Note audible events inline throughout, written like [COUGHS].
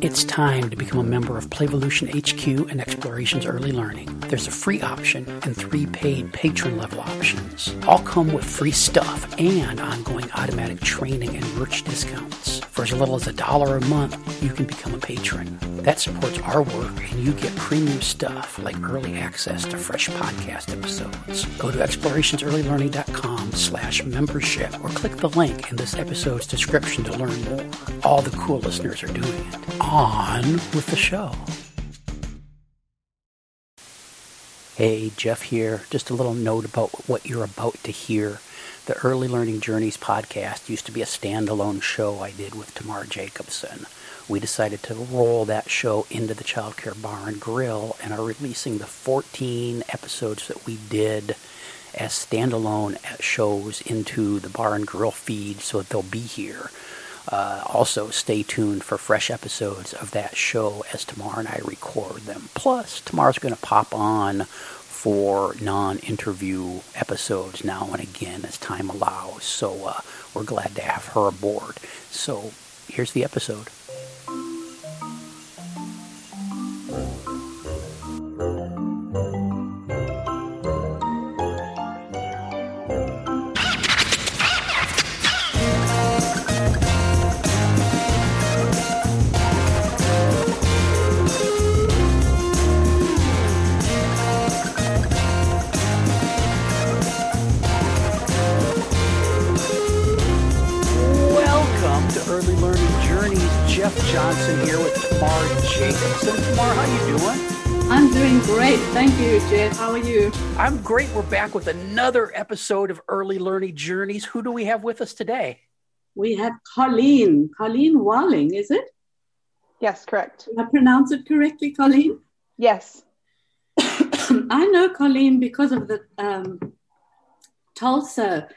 It's time to become a member of Playvolution HQ and Explorations Early Learning. There's a free option and three paid patron level options. All come with free stuff and ongoing automatic training and merch discounts. For as little as a dollar a month, you can become a patron. That supports our work and you get premium stuff like early access to fresh podcast episodes. Go to explorationsearlylearning.com slash membership or click the link in this episode's description to learn more. All the cool listeners are doing it. On with the show. Hey, Jeff here. Just a little note about what you're about to hear. The Early Learning Journeys podcast used to be a standalone show I did with Tamar Jacobson. We decided to roll that show into the Childcare Bar and Grill and are releasing the 14 episodes that we did as standalone shows into the Bar and Grill feed so that they'll be here. Uh, also, stay tuned for fresh episodes of that show as Tamar and I record them. Plus, Tamar's going to pop on for non interview episodes now and again as time allows. So, uh, we're glad to have her aboard. So, here's the episode. Jeff Johnson here with Tamar Jacobson. Tamar, how are you doing? I'm doing great. Thank you, Jeff. How are you? I'm great. We're back with another episode of Early Learning Journeys. Who do we have with us today? We have Colleen. Colleen Walling, is it? Yes, correct. Did I pronounce it correctly, Colleen? Yes. [COUGHS] I know Colleen because of the um, Tulsa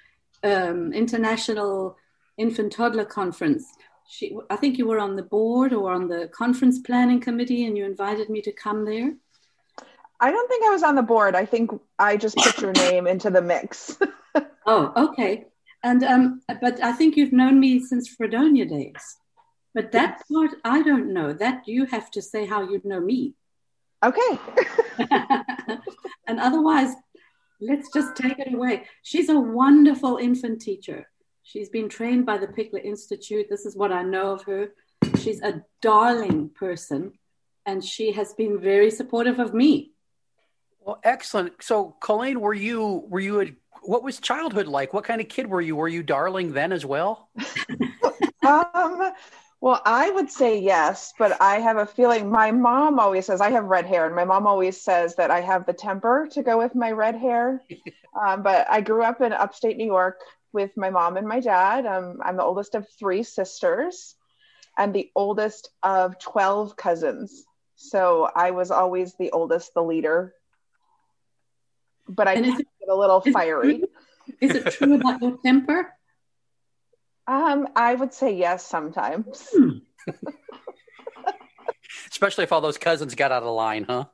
um, International Infant Toddler Conference. She, I think you were on the board or on the conference planning committee, and you invited me to come there. I don't think I was on the board. I think I just put your name into the mix. [LAUGHS] Oh, okay. And um, but I think you've known me since Fredonia days. But that part I don't know. That you have to say how you know me. okay. [LAUGHS] and otherwise, let's just take it away. She's a wonderful infant teacher. She's been trained by the Pikler Institute. This is what I know of her. She's a darling person, and she has been very supportive of me. Well, excellent. So, Colleen, were you were you a what was childhood like? What kind of kid were you? Were you darling then as well? [LAUGHS] um, well, I would say yes, but I have a feeling my mom always says I have red hair, and my mom always says that I have the temper to go with my red hair. [LAUGHS] um, but I grew up in upstate New York with my mom and my dad. Um, I'm the oldest of three sisters and the oldest of 12 cousins. So I was always the oldest, the leader. But I And get a little is it fiery. Is it true about your temper? Um, I would say yes sometimes. Hmm. Especially if all those cousins got out of line, huh?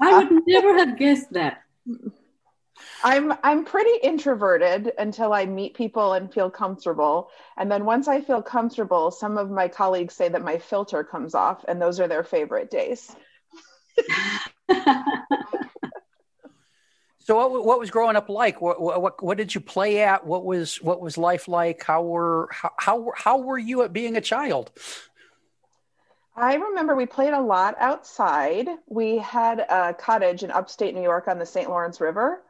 I would never have guessed that. [LAUGHS] I'm I'm pretty introverted until I meet people and feel comfortable. And then once I feel comfortable, some of my colleagues say that my filter comes off and those are their favorite days. [LAUGHS] So, what, what was growing up like? What, what what did you play at? What was what was life like? How were how how, how were you at being a child? I remember we played a lot outside. We had a cottage in upstate New York on the St. Lawrence River.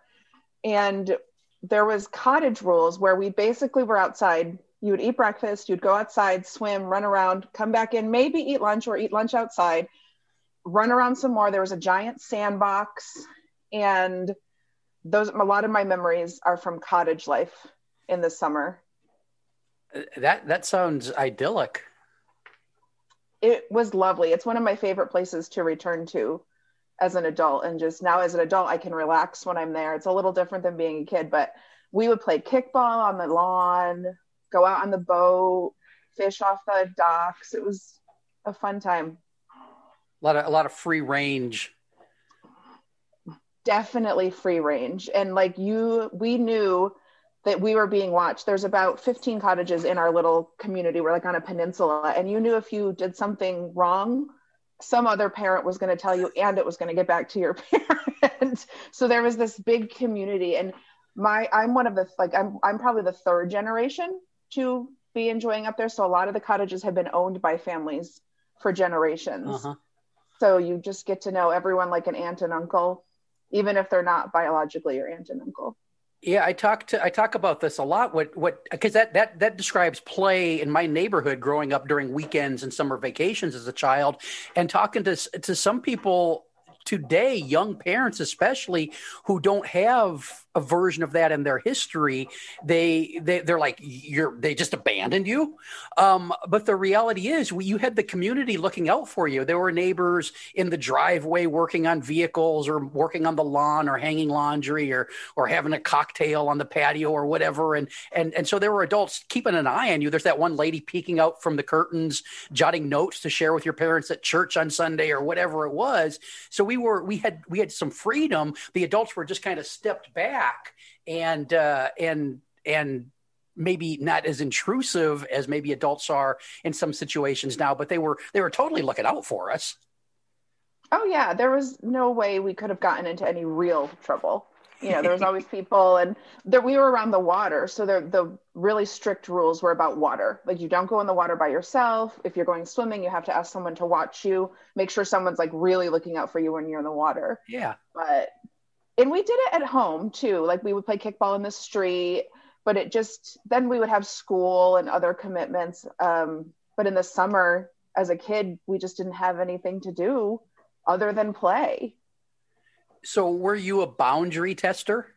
And there was cottage rules where we basically were outside. You would eat breakfast, you'd go outside, swim, run around, come back in, maybe eat lunch or eat lunch outside, run around some more. There was a giant sandbox. And those a lot of my memories are from cottage life in the summer. That that sounds idyllic. It was lovely. It's one of my favorite places to return to as an adult and just now as an adult i can relax when i'm there it's a little different than being a kid but we would play kickball on the lawn go out on the boat fish off the docks it was a fun time A lot of a lot of free range. definitely free range and like you we knew that we were being watched. There's about 15 cottages in our little community. We're like on a peninsula, and you knew if you did something wrong, some other parent was going to tell you, and it was going to get back to your [LAUGHS] parent. so there was this big community, and my I'm one of the like I'm I'm probably the third generation to be enjoying up there. So a lot of the cottages have been owned by families for generations. Uh-huh. So you just get to know everyone like an aunt and uncle, even if they're not biologically your aunt and uncle. Yeah, I talk to I talk about this a lot. What what because that that that describes play in my neighborhood growing up during weekends and summer vacations as a child, and talking to to some people today, young parents especially, who don't have a version of that in their history, they, they they're like you're they just abandoned you. Um, but the reality is, we, you had the community looking out for you. There were neighbors in the driveway working on vehicles or working on the lawn or hanging laundry or or having a cocktail on the patio or whatever. And and and so there were adults keeping an eye on you. There's that one lady peeking out from the curtains, jotting notes to share with your parents at church on Sunday or whatever it was. So we were we had we had some freedom. The adults were just kind of stepped back back and uh, and and maybe not as intrusive as maybe adults are in some situations now but they were they were totally looking out for us. Oh yeah. There was no way we could have gotten into any real trouble. You know there was always people and there, we were around the water. So the, the really strict rules were about water. Like you don't go in the water by yourself. If you're going swimming you have to ask someone to watch you. Make sure someone's like really looking out for you when you're in the water. Yeah. But and we did it at home too. Like we would play kickball in the street, but it just then we would have school and other commitments. Um, but in the summer, as a kid, we just didn't have anything to do other than play. So, were you a boundary tester?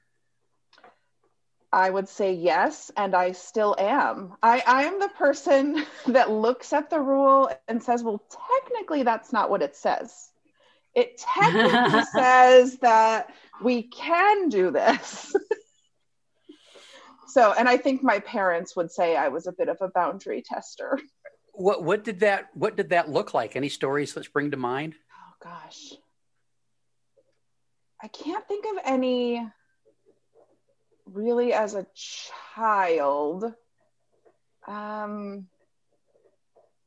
I would say yes, and I still am. I, I am the person [LAUGHS] that looks at the rule and says, well, technically, that's not what it says. It technically [LAUGHS] says that we can do this. [LAUGHS] so, and I think my parents would say I was a bit of a boundary tester. What what did that what did that look like? Any stories that spring to mind? Oh gosh. I can't think of any really as a child. Um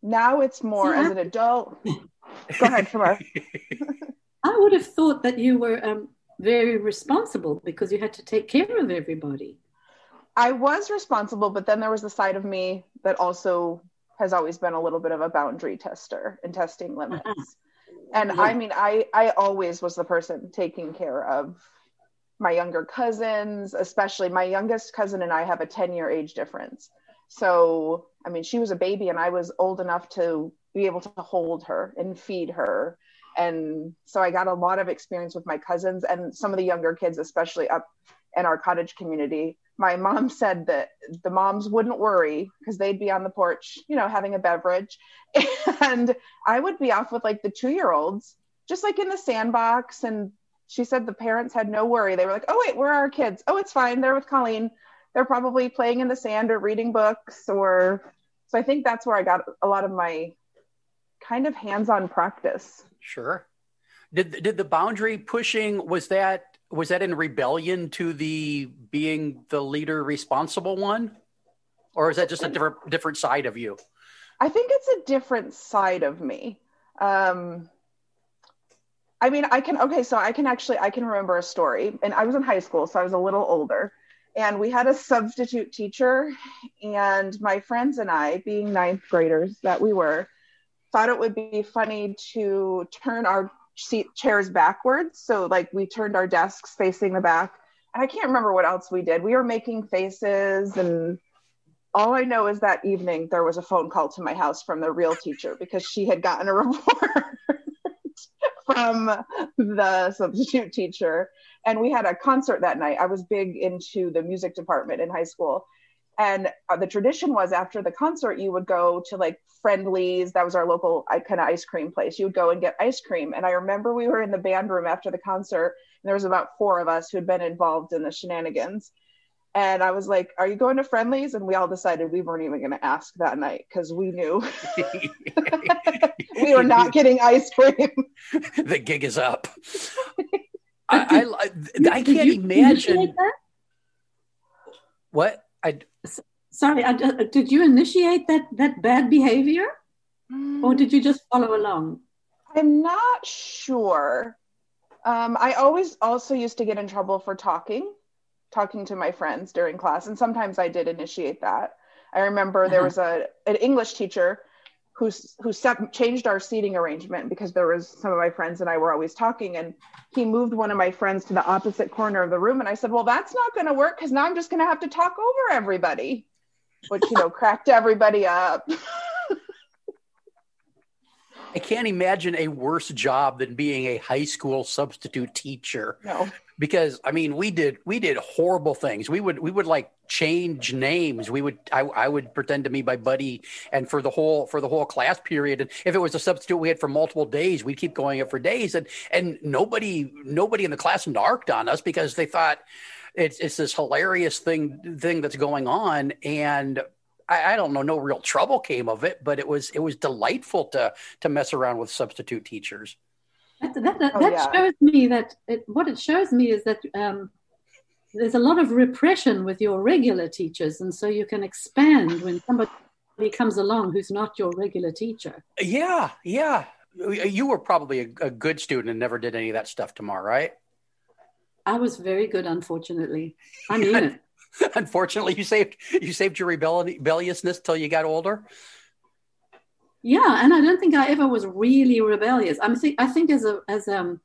now it's more as an adult. [LAUGHS] Go ahead, Tamar. [LAUGHS] I would have thought that you were um, very responsible because you had to take care of everybody. I was responsible, but then there was the side of me that also has always been a little bit of a boundary tester and testing limits. Uh-huh. And yeah. I mean, I I always was the person taking care of my younger cousins, especially my youngest cousin and I have a 10 year age difference. So, I mean, she was a baby and I was old enough to be able to hold her and feed her. And so i got a lot of experience with my cousins and some of the younger kids especially up in our cottage community. My mom [LAUGHS] said that the moms wouldn't worry because they'd be on the porch you know having a beverage. [LAUGHS] And i would be off with like the two year olds just like in the sandbox. And she said the parents had no worry. They were like oh wait where are our kids? Oh it's fine. They're with colleen. They're probably playing in the sand or reading books or so i think that's where i got a lot of my kind of hands-on practice Sure. Did did the boundary pushing was that was that in rebellion to the being the leader responsible one, or is that just a different different side of you? I think it's a different side of me. Um, I mean, I can okay, so I can actually I can remember a story, and I was in high school, so I was a little older, and we had a substitute teacher, and my friends and I, being ninth graders that we were, thought it would be funny to turn our seat chairs backwards. So like we turned our desks facing the back. And I can't remember what else we did. We were making faces and all I know is that evening there was a phone call to my house from the real teacher because she had gotten a [LAUGHS] report from the substitute teacher. And we had a concert that night. I was big into the music department in high school. And uh, the tradition was after the concert, you would go to like Friendly's. That was our local kind of ice cream place. You would go and get ice cream. And I remember we were in the band room after the concert, and there was about four of us who had been involved in the shenanigans. And I was like, "Are you going to Friendly's?" And we all decided we weren't even going to ask that night because we knew [LAUGHS] we were not getting ice cream. the gig is up. [LAUGHS] I, I, I can't imagine What? I sorry. I, did you initiate that that bad behavior, mm. or did you just follow along? I'm not sure. Um, I always also used to get in trouble for talking, talking to my friends during class, and sometimes I did initiate that. I remember uh-huh. there was a an English teacher who who set, changed our seating arrangement because there was some of my friends and I were always talking, and he moved one of my friends to the opposite corner of the room, and I said, "Well, that's not going to work because now I'm just going to have to talk over everybody," which you know cracked everybody up. [LAUGHS] I can't imagine a worse job than being a high school substitute teacher. No. Because I mean, we did we did horrible things. We would we would like change names. We would I, I would pretend to be my buddy, and for the whole for the whole class period. And if it was a substitute we had for multiple days, we'd keep going it for days. And and nobody nobody in the class narked on us because they thought it's it's this hilarious thing thing that's going on and I, I, don't know, no real trouble came of it, but it was it was delightful to to mess around with substitute teachers. That, that, that, oh, that yeah. shows me that it, what it shows me is that um, there's a lot of repression with your regular teachers, and so you can expand when somebody comes along who's not your regular teacher. Yeah, yeah. You were probably a, a good student and never did any of that stuff, Tamar, right? I was very good, unfortunately. I mean it. Unfortunately, you saved you saved your rebelliousness till you got older. Yeah, and I don't think I ever was really rebellious. I'm think I think as a as um,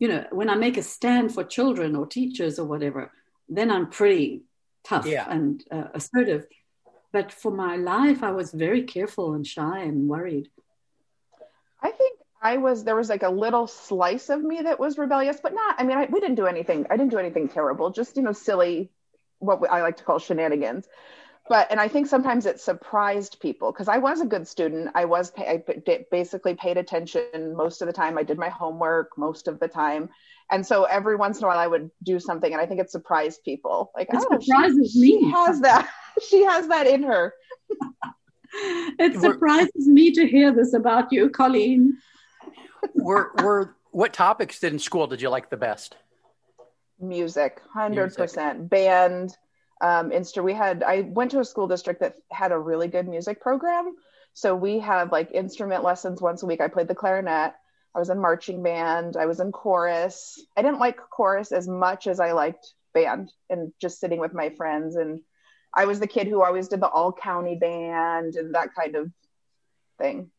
you know, when I make a stand for children or teachers or whatever, then I'm pretty tough yeah. and uh, assertive. But for my life, I was very careful and shy and worried. I was there was like a little slice of me that was rebellious, but not. I mean, I, we didn't do anything. I didn't do anything terrible. Just you know, silly what I like to call shenanigans. But and I think sometimes it surprised people because I was a good student. I was I basically paid attention most of the time. I did my homework most of the time, and so every once in a while I would do something, and I think it surprised people. Like, it oh, surprises she, me. She has that. [LAUGHS] she has that in her. [LAUGHS] it surprises me to hear this about you, Colleen. Were were what topics did in school did you like the best? music 100% band um insta we had i went to a school district that had a really good music program. So we had like instrument lessons once a week. I played the clarinet. I was in marching band. I was in chorus. I didn't like chorus as much as i liked band and just sitting with my friends. And i was the kid who always did the all county band and that kind of thing.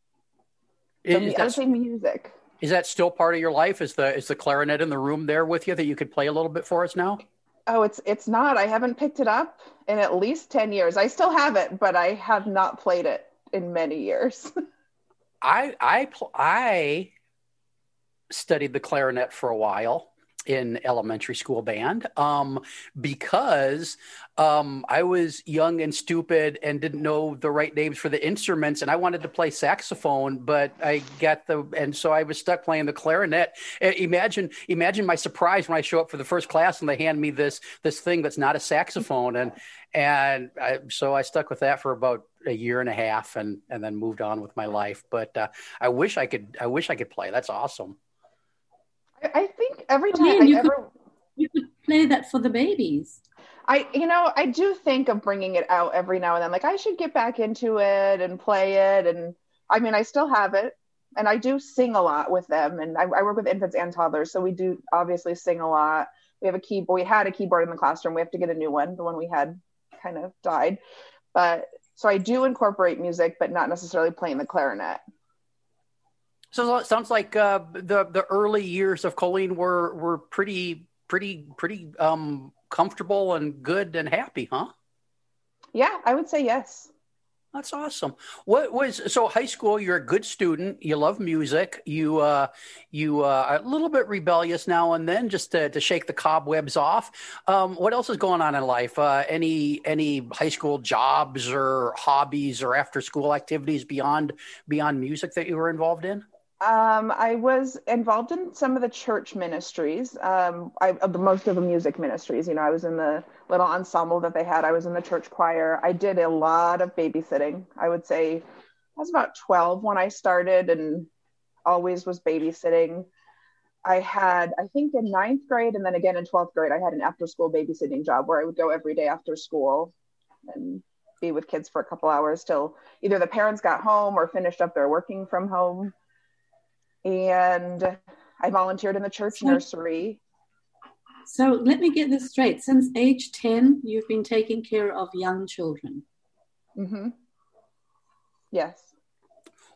So I would say music is that still part of your life? Is the is the clarinet in the room there with you that you could play a little bit for us now? Oh, it's it's not. I haven't picked it up in at least 10 years. I still have it, but I have not played it in many years. [LAUGHS] I I I studied the clarinet for a while in elementary school band um, because um, I was young and stupid and didn't know the right names for the instruments, and I wanted to play saxophone, but I got the and so I was stuck playing the clarinet. Imagine, imagine my surprise when I show up for the first class and they hand me this this thing that's not a saxophone, and and I, so I stuck with that for about a year and a half, and and then moved on with my life. But uh, I wish I could, I wish I could play. That's awesome. I think every time I, you, ever... could, you could play that for the babies. I, you know, I do think of bringing it out every now and then. Like I should get back into it and play it. And I mean, I still have it, and I do sing a lot with them. And I, I work with infants and toddlers, so we do obviously sing a lot. We have a keyboard. We had a keyboard in the classroom. We have to get a new one. The one we had kind of died, but so I do incorporate music, but not necessarily playing the clarinet. So it sounds like uh, the the early years of Colleen were were pretty pretty pretty um, comfortable and good and happy, huh? Yeah, I would say yes. That's awesome. What was so high school? You're a good student. You love music. You uh, you uh, a little bit rebellious now and then, just to, to shake the cobwebs off. Um, what else is going on in life? Uh, any any high school jobs or hobbies or after school activities beyond beyond music that you were involved in? Um, I was involved in some of the church ministries, um, I, the most of the music ministries. You know, I was in the little ensemble that they had. I was in the church choir. I did a lot of babysitting. I would say I was about 12 when I started and always was babysitting. I had, I think in ninth grade and then again in 12th grade, I had an after school babysitting job where I would go every day after school and be with kids for a couple hours till either the parents got home or finished up their working from home. And I volunteered in the church so, nursery. So let me get this straight. Since age 10, you've been taking care of young children. Mm-hmm. Yes.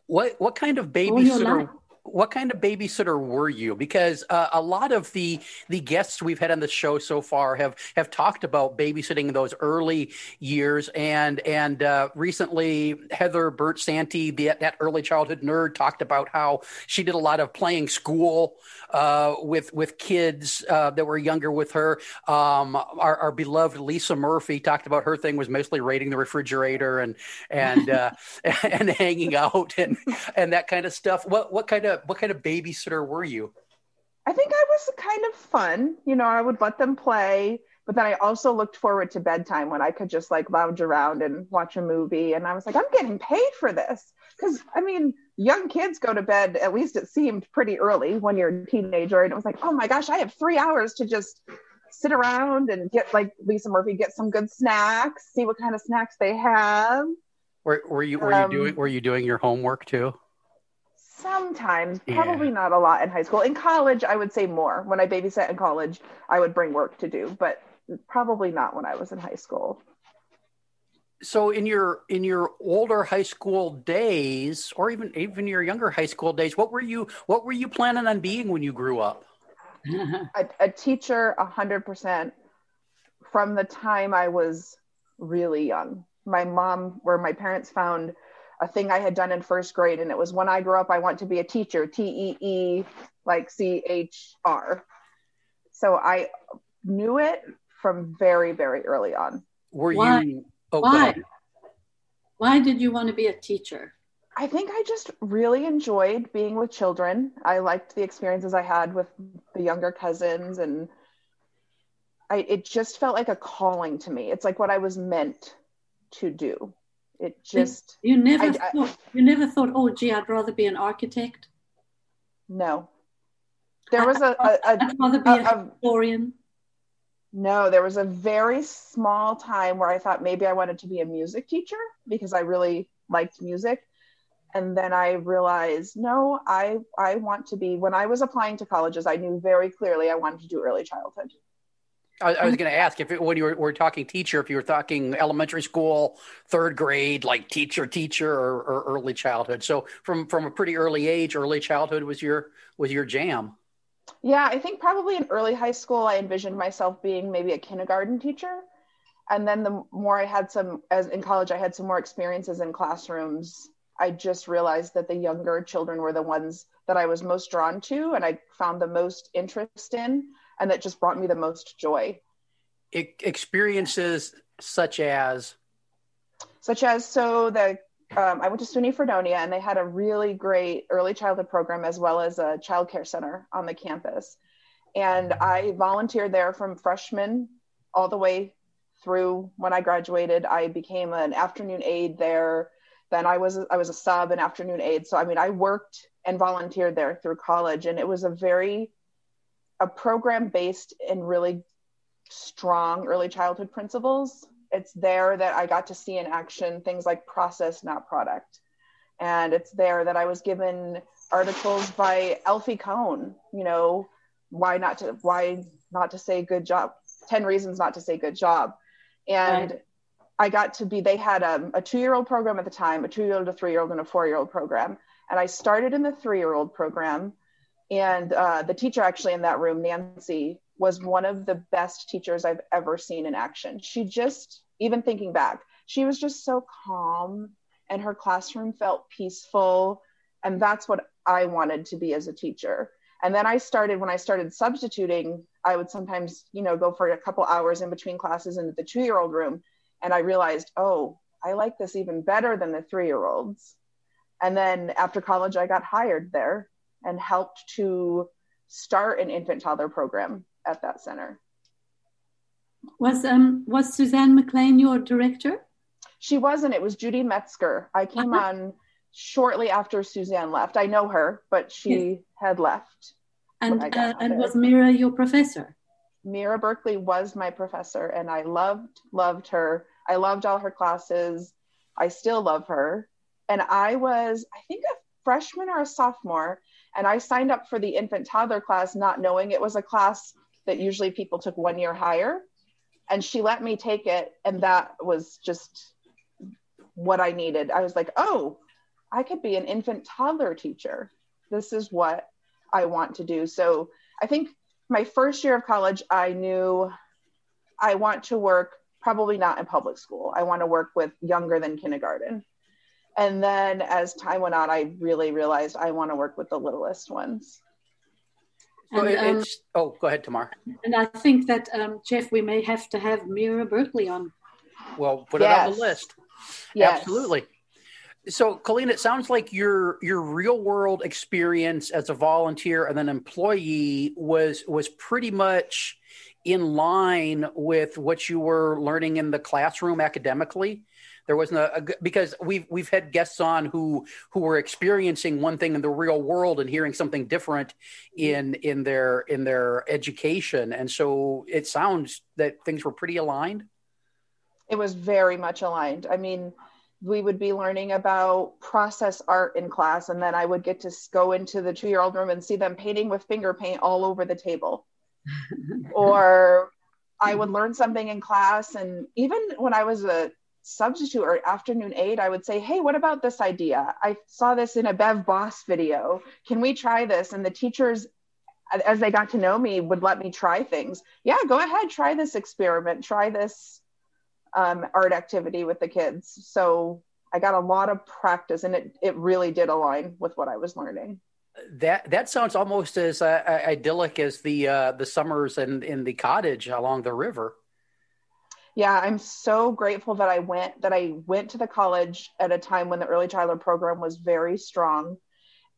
What what kind of babysitter what kind of babysitter were you? Because uh, a lot of the the guests we've had on the show so far have have talked about babysitting in those early years, and and uh, recently Heather Bernt Santy, the, that early childhood nerd, talked about how she did a lot of playing school uh, with with kids uh, that were younger with her. Um, our, our, beloved Lisa Murphy talked about her thing was mostly raiding the refrigerator and and uh, [LAUGHS] and hanging out and and that kind of stuff. What what kind of what kind of babysitter were you? I think I was kind of fun. You know, I would let them play, but then I also looked forward to bedtime when I could just like lounge around and watch a movie. And I was like, I'm getting paid for this. Because I mean, young kids go to bed, at least it seemed pretty early when you're a teenager. And it was like, oh my gosh, I have three hours to just sit around and get like Lisa Murphy, get some good snacks, see what kind of snacks they have. Were, were you were um, you doing were you doing your homework too? Sometimes, probably yeah. not a lot in high school. In college, I would say more. When I babysat in college, I would bring work to do, but probably not when I was in high school so in your in your older high school days or even even your younger high school days what were you what were you planning on being when you grew up [LAUGHS] a, a teacher 100% from the time i was really young my mom where my parents found a thing i had done in first grade and it was when i grow up i want to be a teacher t-e-e like c-h-r so i knew it from very very early on were you Oh, Why? Why did you want to be a teacher? I think I just really enjoyed being with children. I liked the experiences I had with the younger cousins and I it just felt like a calling to me. It's like what I was meant to do. It just you never I, thought, I, you never thought, oh gee, I'd rather be an architect. No. There was a, a, a I'd rather be a, a historian. No, there was a very small time where I thought maybe I wanted to be a music teacher because I really liked music. And then I realized, no, I I want to be when I was applying to colleges, I knew very clearly I wanted to do early childhood. I, I was mm-hmm. going to ask if it, when you were, were, talking teacher, if you were talking elementary school, third grade, like teacher, teacher, or, or early childhood. So from from a pretty early age, early childhood was your was your jam. Yeah, I think probably in early high school, I envisioned myself being maybe a kindergarten teacher. And then the more I had some, as in college, I had some more experiences in classrooms. I just realized that the younger children were the ones that I was most drawn to and I found the most interest in, and that just brought me the most joy. Experiences such as? Such as, so the um, I went to SUNY Fredonia and they had a really great early childhood program as well as a child care center on the campus. And I volunteered there from freshman all the way through when I graduated. I became an afternoon aide there. Then I was I was a sub and afternoon aide. So I mean I worked and volunteered there through college and it was a very a program based in really strong early childhood principles it's there that I got to see in action things like process, not product. And it's there that I was given articles by Alfie Kohn, you know, why not to why not to say good job, 10 reasons not to say good job. And right. I got to be, they had um, a, a two year old program at the time, a two year old, a three year old, and a four year old program. And I started in the three year old program. And uh, the teacher actually in that room, Nancy, was one of the best teachers I've ever seen in action. She just, even thinking back, she was just so calm and her classroom felt peaceful. And that's what I wanted to be as a teacher. And then I started, when I started substituting, I would sometimes, you know, go for a couple hours in between classes in the two year old room. And I realized, oh, I like this even better than the three year olds. And then after college, I got hired there and helped to start an infant toddler program at that center. Was um was Suzanne McLean your director? She wasn't. It was Judy Metzger. I came uh-huh. on shortly after Suzanne left. I know her, but she had left. And uh, and was Mira your professor? Mira Berkeley was my professor, and I loved loved her. I loved all her classes. I still love her. And I was, I think, a freshman or a sophomore, and I signed up for the infant toddler class, not knowing it was a class that usually people took one year higher. And she let me take it, and that was just what I needed. I was like, oh, I could be an infant toddler teacher. This is what I want to do. So I think my first year of college, I knew I want to work probably not in public school. I want to work with younger than kindergarten. And then as time went on, I really realized I want to work with the littlest ones. So and, um, oh, go ahead, Tamar. And I think that, um, Jeff, we may have to have Mira Berkeley on. Well, put yes. it on the list. Yes. Absolutely. So, Colleen, it sounds like your your real world experience as a volunteer and then employee was was pretty much in line with what you were learning in the classroom academically. There wasn't a, a, because we've we've had guests on who who were experiencing one thing in the real world and hearing something different in in their in their education, and so it sounds that things were pretty aligned. It was very much aligned. I mean we would be learning about process art in class and then i would get to go into the two year old room and see them painting with finger paint all over the table [LAUGHS] or i would learn something in class and even when i was a substitute or afternoon aide i would say hey what about this idea i saw this in a Bev Bos video can we try this and the teachers as they got to know me would let me try things yeah go ahead try this experiment try this um, art activity with the kids. So I got a lot of practice, and it it really did align with what I was learning. That that sounds almost as uh, idyllic as the uh, the summers in, in the cottage along the river. Yeah, I'm so grateful that I went that I went to the college at a time when the early childhood program was very strong,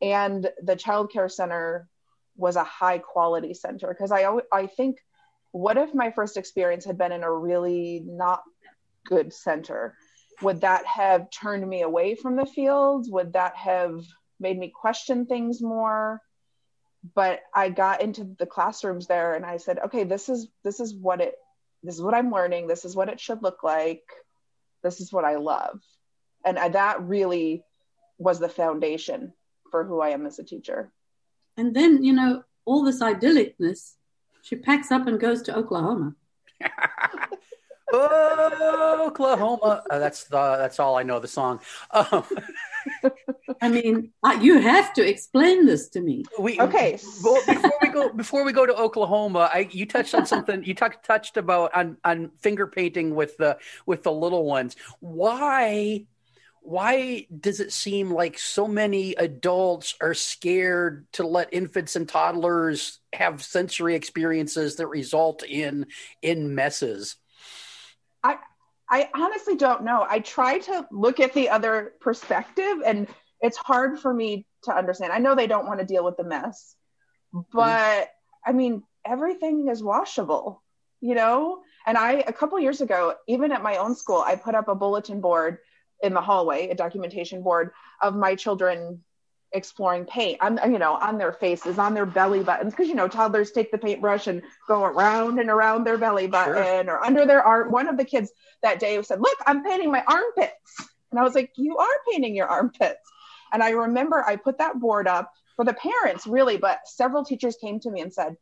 and the child care center was a high quality center. Because I I think what if my first experience had been in a really not good center? Would that have turned me away from the field? Would that have made me question things more? But i got into the classrooms there and i said okay this is this is what it this is what i'm learning. This is what it should look like. This is what i love. And that really was the foundation for who i am as a teacher. And then you know all this idyllicness she packs up and goes to oklahoma. [LAUGHS] Oklahoma. Uh, that's the that's all I know the song. Um, [LAUGHS] I mean, you have to explain this to me. We, okay. Well, before we go before we go to Oklahoma, I you touched on something. You talked touched about on on finger painting with the with the little ones. Why? Why does it seem like so many adults are scared to let infants and toddlers have sensory experiences that result in in messes? I I honestly don't know. I try to look at the other perspective and it's hard for me to understand. I know they don't want to deal with the mess, but. I mean, everything is washable, you know? And I, a couple years ago, even at my own school, I put up a bulletin board in the hallway, a documentation board of my children exploring paint. On you know on their faces on their belly buttons because you know toddlers take the paintbrush and go around and around their belly button sure. or under their arm. One of the kids that day said look i'm painting my armpits. And i was like you are painting your armpits. And i remember i put that board up for the parents really but several teachers came to me and said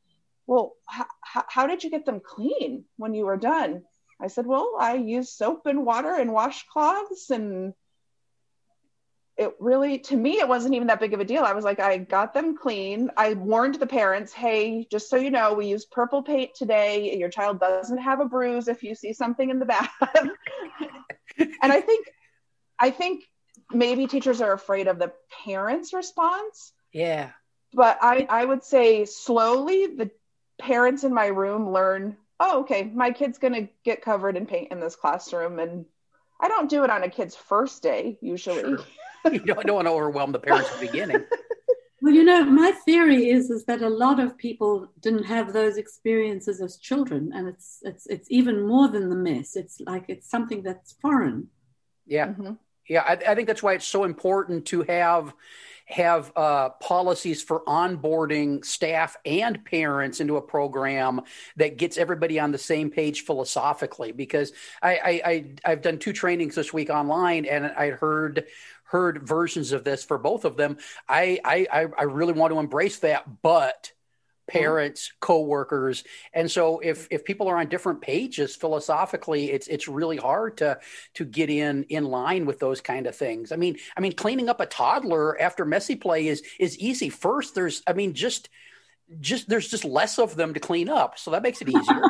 well h- how did you get them clean when you were done? I said well i used soap and water and washcloths and it really to me it wasn't even that big of a deal. I was like i got them clean. I warned the parents hey just so you know we use purple paint today. Your child doesn't have a bruise if you see something in the bath. [LAUGHS] And i think i think maybe teachers are afraid of the parents response. Yeah. But i i would say slowly the parents in my room learn oh okay my kid's going to get covered in paint in this classroom and I don't do it on a kid's first day usually. Sure. [LAUGHS] [LAUGHS] you don't, don't want to overwhelm the parents at the beginning. [LAUGHS] Well, you know, my theory is is that a lot of people didn't have those experiences as children, and it's it's it's even more than the mess. It's like it's something that's foreign. Yeah, mm-hmm. yeah. I, I think that's why it's so important to have have uh, policies for onboarding staff and parents into a program that gets everybody on the same page philosophically. Because I, I, I have done two trainings this week online, and I heard heard versions of this for both of them. I I I really want to embrace that, but parents, mm-hmm. coworkers. And so if if people are on different pages philosophically, it's it's really hard to to get in in line with those kind of things. I mean, I mean cleaning up a toddler after messy play is is easy. First there's I mean just just there's just less of them to clean up, so that makes it easier.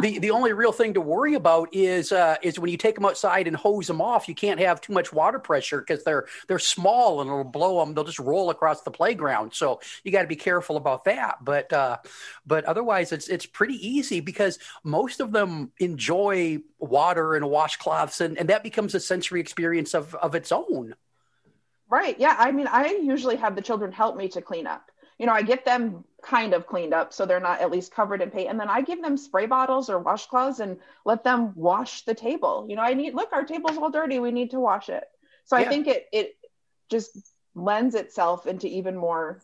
the the only real thing to worry about is uh, is when you take them outside and hose them off. You can't have too much water pressure because they're they're small and it'll blow them. They'll just roll across the playground. So you got to be careful about that. But uh, but otherwise, it's it's pretty easy because most of them enjoy water and washcloths, and, and that becomes a sensory experience of of its own. Right. Yeah. I mean, I usually have the children help me to clean up you know, I get them kind of cleaned up so they're not at least covered in paint. And then I give them spray bottles or washcloths and let them wash the table. You know, I need, look, our table's all dirty. We need to wash it. So yeah. I think it, it just lends itself into even more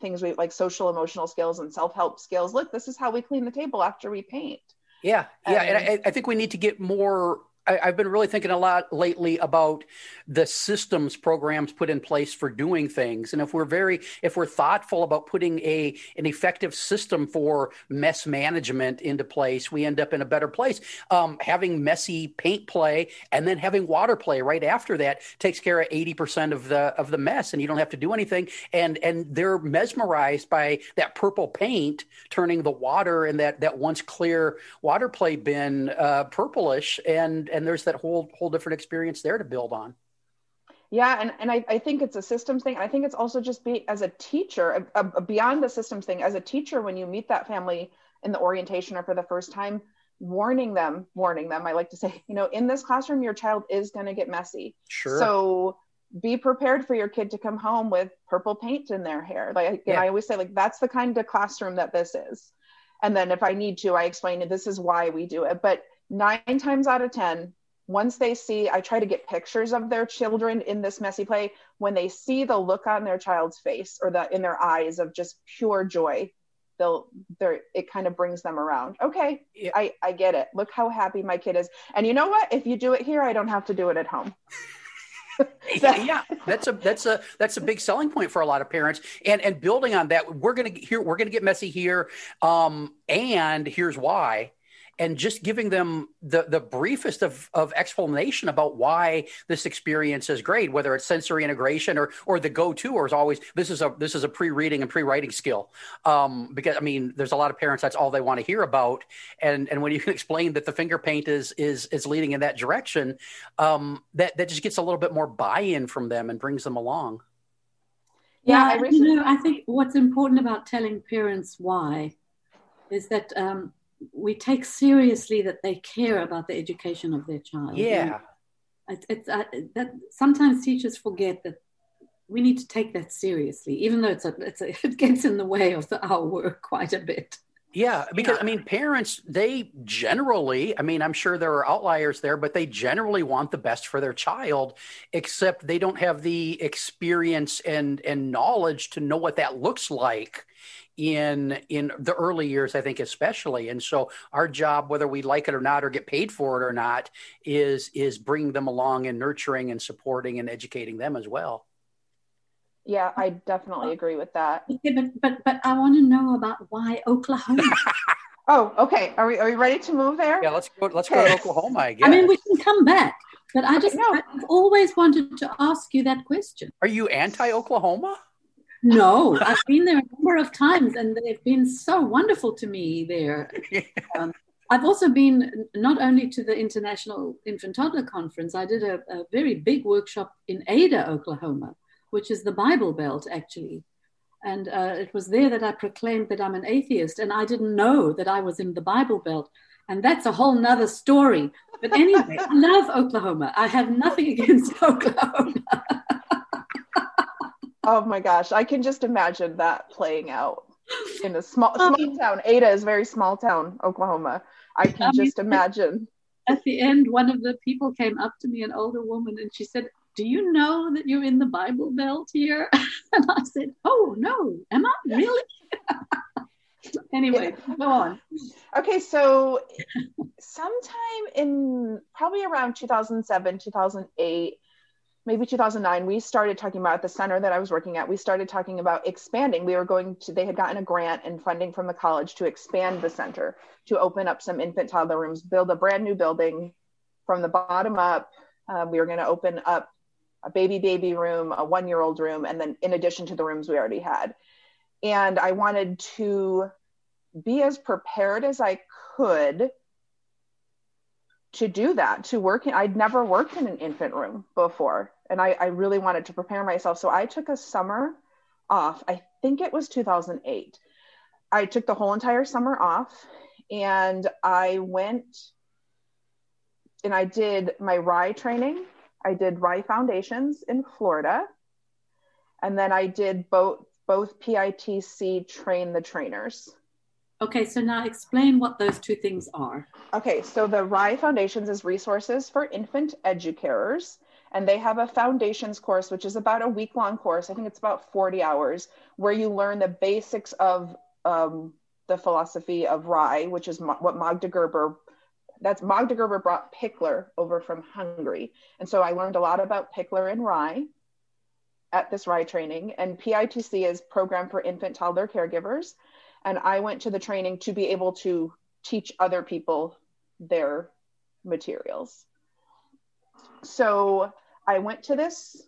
things we like social emotional skills and self-help skills. Look, this is how we clean the table after we paint. Yeah. Yeah. And, and I, I think we need to get more I, have been really thinking a lot lately about the systems programs put in place for doing things, and if we're very, if we're thoughtful about putting a an effective system for mess management into place, we end up in a better place. Um, having messy paint play and then having water play right after that takes care of eighty percent of the of the mess, and you don't have to do anything. And and they're mesmerized by that purple paint turning the water in that that once clear water play bin uh, purplish and and there's that whole whole different experience there to build on. Yeah and, and I, I think it's a systems thing i think it's also just be as a teacher a, a, beyond the systems thing as a teacher when you meet that family in the orientation or for the first time warning them warning them i like to say [LAUGHS] you know in this classroom your child is going to get messy. Sure. So be prepared for your kid to come home with purple paint in their hair. Like yeah. i always say like that's the kind of classroom that this is. And then if i need to i explain it this is why we do it. But nine times out of 10, once they see, I try to get pictures of their children in this messy play. When they see the look on their child's face or the in their eyes of just pure joy, they'll they're it kind of brings them around. Okay, yeah. I I get it. Look how happy my kid is. And you know what? If you do it here, I don't have to do it at home. [LAUGHS] yeah, that's a that's a that's a big selling point for a lot of parents. And and building on that, we're gonna here we're gonna get messy here. Um, and here's why and just giving them the the briefest of, of explanation about why this experience is great, whether it's sensory integration or or the go to or is always this is a this is a pre reading and pre writing skill. Um, because I mean, there's a lot of parents that's all they want to hear about, and and when you can explain that the finger paint is is is leading in that direction, um, that that just gets a little bit more buy in from them and brings them along. Yeah, yeah I you know, I think what's important about telling parents why is that um, we take seriously that they care about the education of their child. Yeah. It, it's uh, that sometimes teachers forget that we need to take that seriously, even though it's a, it's a, [LAUGHS] it gets in the way of the, our work quite a bit. Yeah, because yeah. I mean, parents, they generally, I mean, I'm sure there are outliers there, but they generally want the best for their child, except they don't have the experience and, and knowledge to know what that looks like in in the early years i think especially. And so our job whether we like it or not or get paid for it or not is is bringing them along and nurturing and supporting and educating them as well. Yeah i definitely agree with that. Okay, but but but i want to know about why oklahoma. [LAUGHS] Oh okay. Are we are we ready to move there? Yeah let's go let's okay. go to oklahoma i guess i mean we can come back but i just i've always wanted to ask you that question. Are you anti-oklahoma no, I've been there a number of times and they've been so wonderful to me there. [LAUGHS] Um, I've also been not only to the International Infant Toddler Conference, I did a, a, very big workshop in Ada, Oklahoma, which is the Bible Belt actually. And uh, it was there that I proclaimed that I'm an atheist, and I didn't know that I was in the Bible Belt. And that's a whole nother story. But anyway, I love Oklahoma. I have nothing [LAUGHS] against Oklahoma oh my gosh, I can just imagine that playing out [LAUGHS] in a small small um, town. Ada is very small town, Oklahoma. I can I just imagine. At the end, one of the people came up to me, an older woman, and she said, Do you know that you're in the Bible Belt here? [LAUGHS] and I said, Oh, no, am I really? [LAUGHS] anyway, go on. Okay, so sometime in probably around 2007, 2008, maybe 2009, we started talking about the center that I was working at. We started talking about expanding. We were going to, they had gotten a grant and funding from the college to expand the center, to open up some infant toddler rooms, build a brand new building from the bottom up. Um, we were going to open up a baby baby room, a one year old room, and then in addition to the rooms we already had. And I wanted to be as prepared as I could to do that, to work in, I'd never worked in an infant room before. And I, I really wanted to prepare myself. So I took a summer off. I think it was 2008. I took the whole entire summer off and I went and I did my RIE training. I did RIE Foundations in Florida. And then I did both both PITC train the trainers. Okay, so now explain what those two things are. Okay, so the RIE Foundations is resources for infant educators, and they have a foundations course, which is about a week long course. I think it's about 40 hours, where you learn the basics of um, the philosophy of RIE which is what Magda Gerber. That's Magda Gerber brought Pikler over from Hungary, and so I learned a lot about Pikler and RIE at this RIE training. And PITC is Program for Infant Toddler Caregivers, and I went to the training to be able to teach other people their materials. So I went to this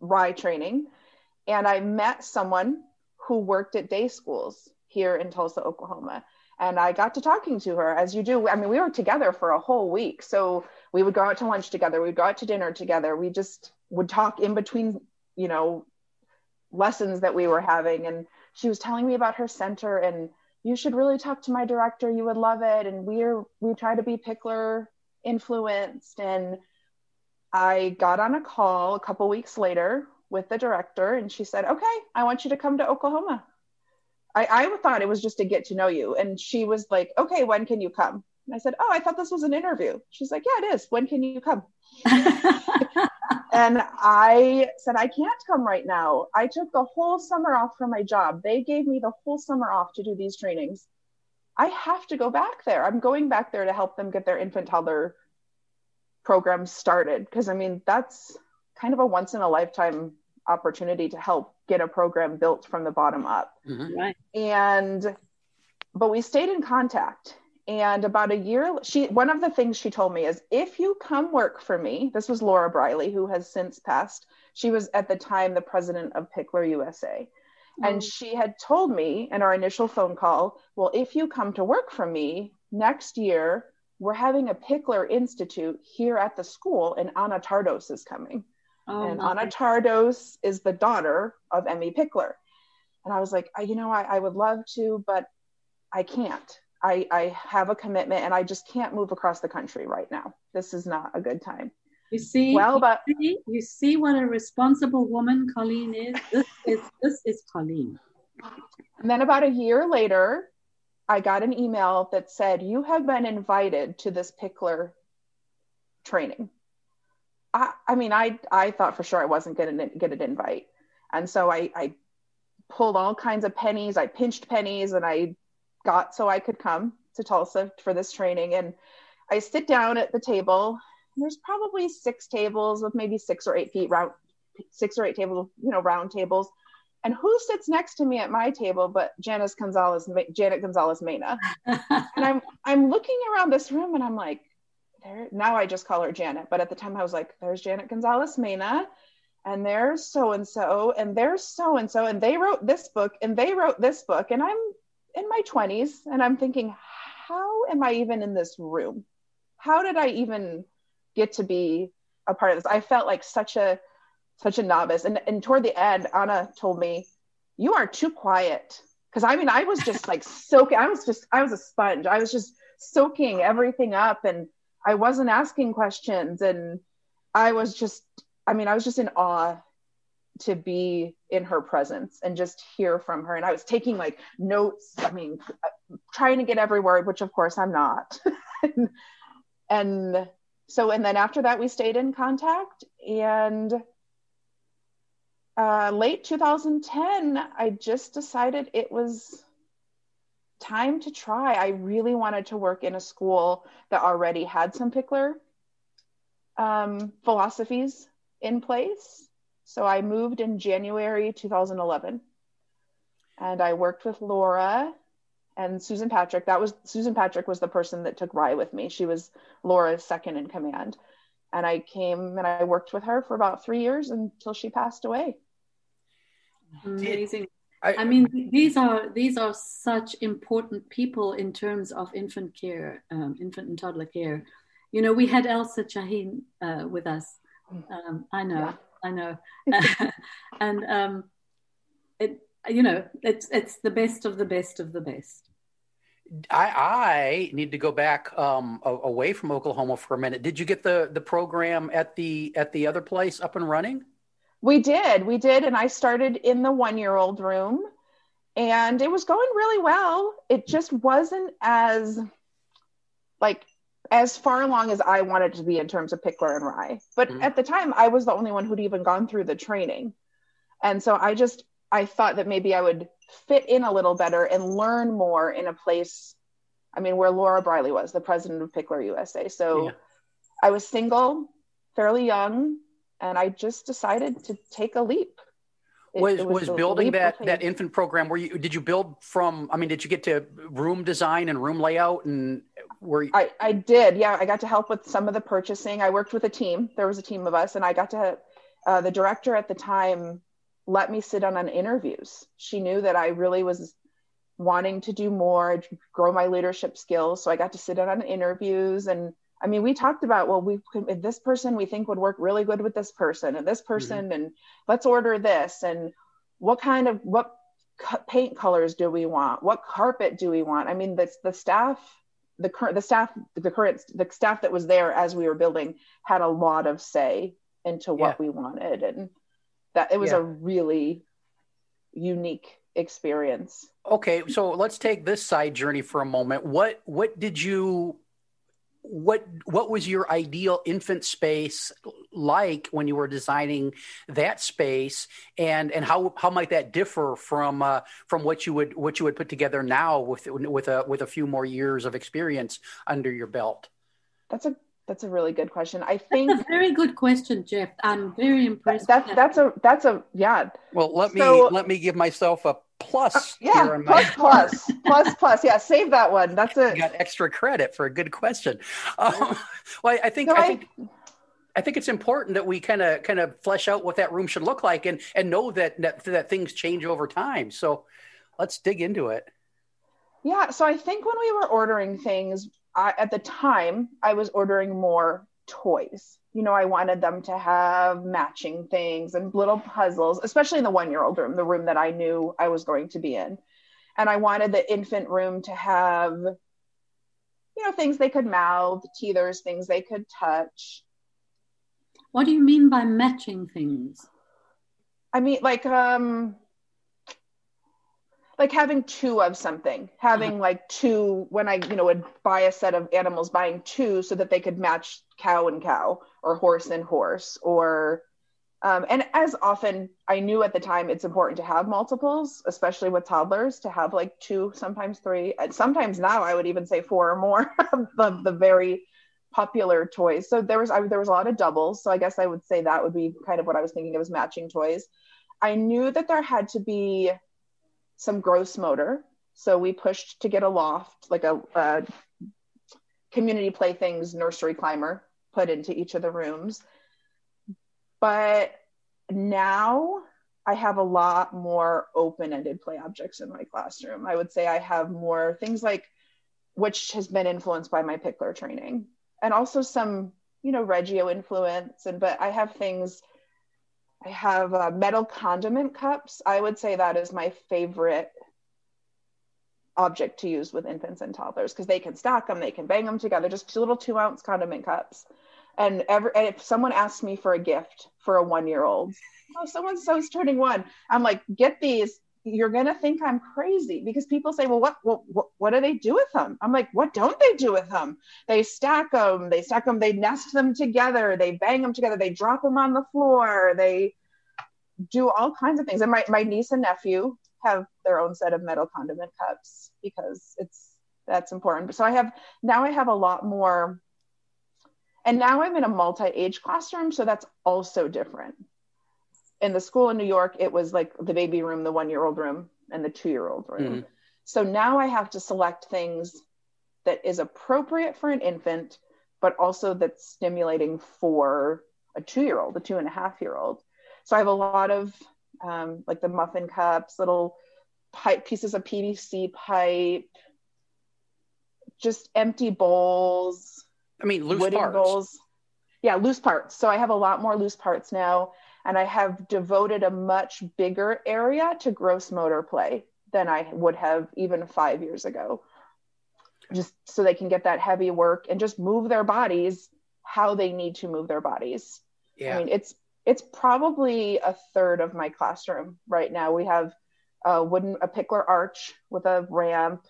RIE training and I met someone who worked at day schools here in Tulsa, Oklahoma. And I got to talking to her as you do. I mean, we were together for a whole week. So we would go out to lunch together, we'd go out to dinner together. We just would talk in between, you know, lessons that we were having. And she was telling me about her center and you should really talk to my director you would love it and we're we try to be pikler influenced and i got on a call a couple weeks later with the director and she said okay i want you to come to oklahoma I, I thought it was just to get to know you and she was like okay when can you come and i said oh i thought this was an interview she's like yeah it is when can you come [LAUGHS] and I said, I can't come right now. I took the whole summer off from my job. They gave me the whole summer off to do these trainings. I have to go back there. I'm going back there to help them get their infant toddler program started. Because I mean, that's kind of a once in a lifetime opportunity to help get a program built from the bottom up. Mm-hmm. Right. And, but we stayed in contact and about a year she one of the things she told me is if you come work for me this was laura briley who has since passed she was at the time the president of Pikler usa mm. and she had told me in our initial phone call well if you come to work for me next year we're having a Pikler institute here at the school and anna tardos is coming oh, and anna tardos is the daughter of Emmi Pikler. and i was like you know I, I would love to but i can't I, I have a commitment and I just can't move across the country right now. This is not a good time. You see, well, but you see, you see what a responsible woman Colleen is. This is this is Colleen. And then about a year later, I got an email that said, "You have been invited to this Pikler training." I, I mean, I I thought for sure I wasn't going to get an invite, and so I, I pulled all kinds of pennies. I pinched pennies, and I got so I could come to Tulsa for this training. And I sit down at the table. There's probably six tables with maybe six or eight feet round, six or eight tables, you know, round tables. And who sits next to me at my table but Janice Gonzalez, Janet Gonzalez Mena? [LAUGHS] and I'm I'm looking around this room and I'm like, there. Now I just call her Janet, but at the time I was like, there's Janet Gonzalez Mena, and there's so and so, and there's so and so, and they wrote this book, and they wrote this book, and I'm in my 20s and I'm thinking, how am I even in this room? How did I even get to be a part of this? I felt like such a such a novice. And and toward the end, Anna told me, you are too quiet. Cause I mean, I was just like [LAUGHS] soaking, I was just, I was a sponge. I was just soaking everything up and I wasn't asking questions. And I was just, I mean, I was just in awe to be in her presence and just hear from her. And I was taking like notes, I mean, trying to get every word, which of course I'm not. [LAUGHS] and so and then after that we stayed in contact. And uh, late 2010 i just decided it was time to try. I really wanted to work in a school that already had some Pikler um, philosophies in place. So i moved in january 2011 and i worked with laura and Susan Patrick. That was Susan Patrick was the person that took RIE with me. She was Laura's second in command. And I came and I worked with her for about three years until she passed away. Amazing. I, I mean, these are these are such important people in terms of infant care, um, infant and toddler care. You know, we had Elsa Chahine uh, with us. Um, I know, yeah. I know, [LAUGHS] and um, it you know, it's it's the best of the best of the best. I, I need to go back um, away from Oklahoma for a minute. Did you get the the program at the at the other place up and running? We did, we did, and I started in the one year old room, and it was going really well. It just wasn't as like as far along as I wanted to be in terms of Pikler and RIE. But mm-hmm. at the time, I was the only one who'd even gone through the training, and so I just I thought that maybe I would fit in a little better and learn more in a place. I mean, where Laura Briley was, the president of Pikler USA. So yeah. I was single, fairly young, and I just decided to take a leap. It, was it was, was building that that infant program where you did you build from i mean did you get to room design and room layout and were you... I, I did yeah i got to help with some of the purchasing i worked with a team there was a team of us and i got to uh, the director at the time let me sit on on interviews. She knew that I really was wanting to do more, grow my leadership skills. So I got to sit in on interviews. And I mean, we talked about, well, we could, this person we think would work really good with this person and this mm-hmm. person, mm-hmm. and let's order this. And what kind of, what paint colors do we want? What carpet do we want? I mean, the, the staff, the current, the staff, the current, the staff that was there as we were building had a lot of say into what yeah. we wanted. And that it was yeah. a really unique experience. Okay so let's take this side journey for a moment. What what did you what what was your ideal infant space like when you were designing that space? And and how how might that differ from uh, from what you would what you would put together now with with a with a few more years of experience under your belt? That's a that's a really good question. I think that's a very good question, Jeff. I'm very impressed. That's that. that's a that's a yeah. Well, let so, me let me give myself a plus. Uh, yeah, plus, plus, [LAUGHS] plus, plus. Yeah, save that one. That's it. Got extra credit for a good question. Um, [LAUGHS] well, I think no, I, I think. I think it's important that we kind of kind of flesh out what that room should look like and and know that, that that things change over time. So let's dig into it. Yeah, so I think when we were ordering things, I, at the time, I was ordering more toys. You know, I wanted them to have matching things and little puzzles, especially in the one year old room, the room that I knew I was going to be in. And I wanted the infant room to have, you know, things they could mouth, teethers, things they could touch. What do you mean by matching things? I mean, like, um, like having two of something having uh-huh. like two when i you know would buy a set of animals buying two so that they could match cow and cow or horse and horse or um, and as often i knew at the time it's important to have multiples especially with toddlers to have like two sometimes three and sometimes now i would even say four or more [LAUGHS] of the very popular toys so there was I, there was a lot of doubles so i guess i would say that would be kind of what i was thinking of as matching toys i knew that there had to be some gross motor. So we pushed to get a loft, like a, a community playthings nursery climber put into each of the rooms. But now I have a lot more open ended play objects in my classroom. I would say I have more things like, which has been influenced by my Pikler training, and also some, you know, Reggio influence. And but I have things I have uh, metal condiment cups. I would say that is my favorite object to use with infants and toddlers because they can stack them, they can bang them together, just two little two ounce condiment cups. And, every, and if someone asks me for a gift for a one year old, oh, someone so's turning one, I'm like, get these, you're going to think I'm crazy because people say, well, what, what, what do they do with them? I'm like, what don't they do with them? They stack them, they stack them, they nest them together, they bang them together, they drop them on the floor, they do all kinds of things. And my, my niece and nephew have their own set of metal condiment cups because it's, that's important. So I have, now I have a lot more, and now I'm in a multi-age classroom. So that's also different in the school in New York, it was like the baby room, the one year old room, and the two year old room. Mm-hmm. So now I have to select things that is appropriate for an infant, but also that's stimulating for a two year old, a two and a half year old. So I have a lot of um, like the muffin cups, little pipe pieces of PVC pipe, just empty bowls. I mean, loose wooden parts. bowls. Yeah, loose parts. So I have a lot more loose parts now and I have devoted a much bigger area to gross motor play than I would have even five years ago. Just so they can get that heavy work and just move their bodies how they need to move their bodies. Yeah. I mean, it's it's probably a third of my classroom right now. We have a wooden a Pikler arch with a ramp.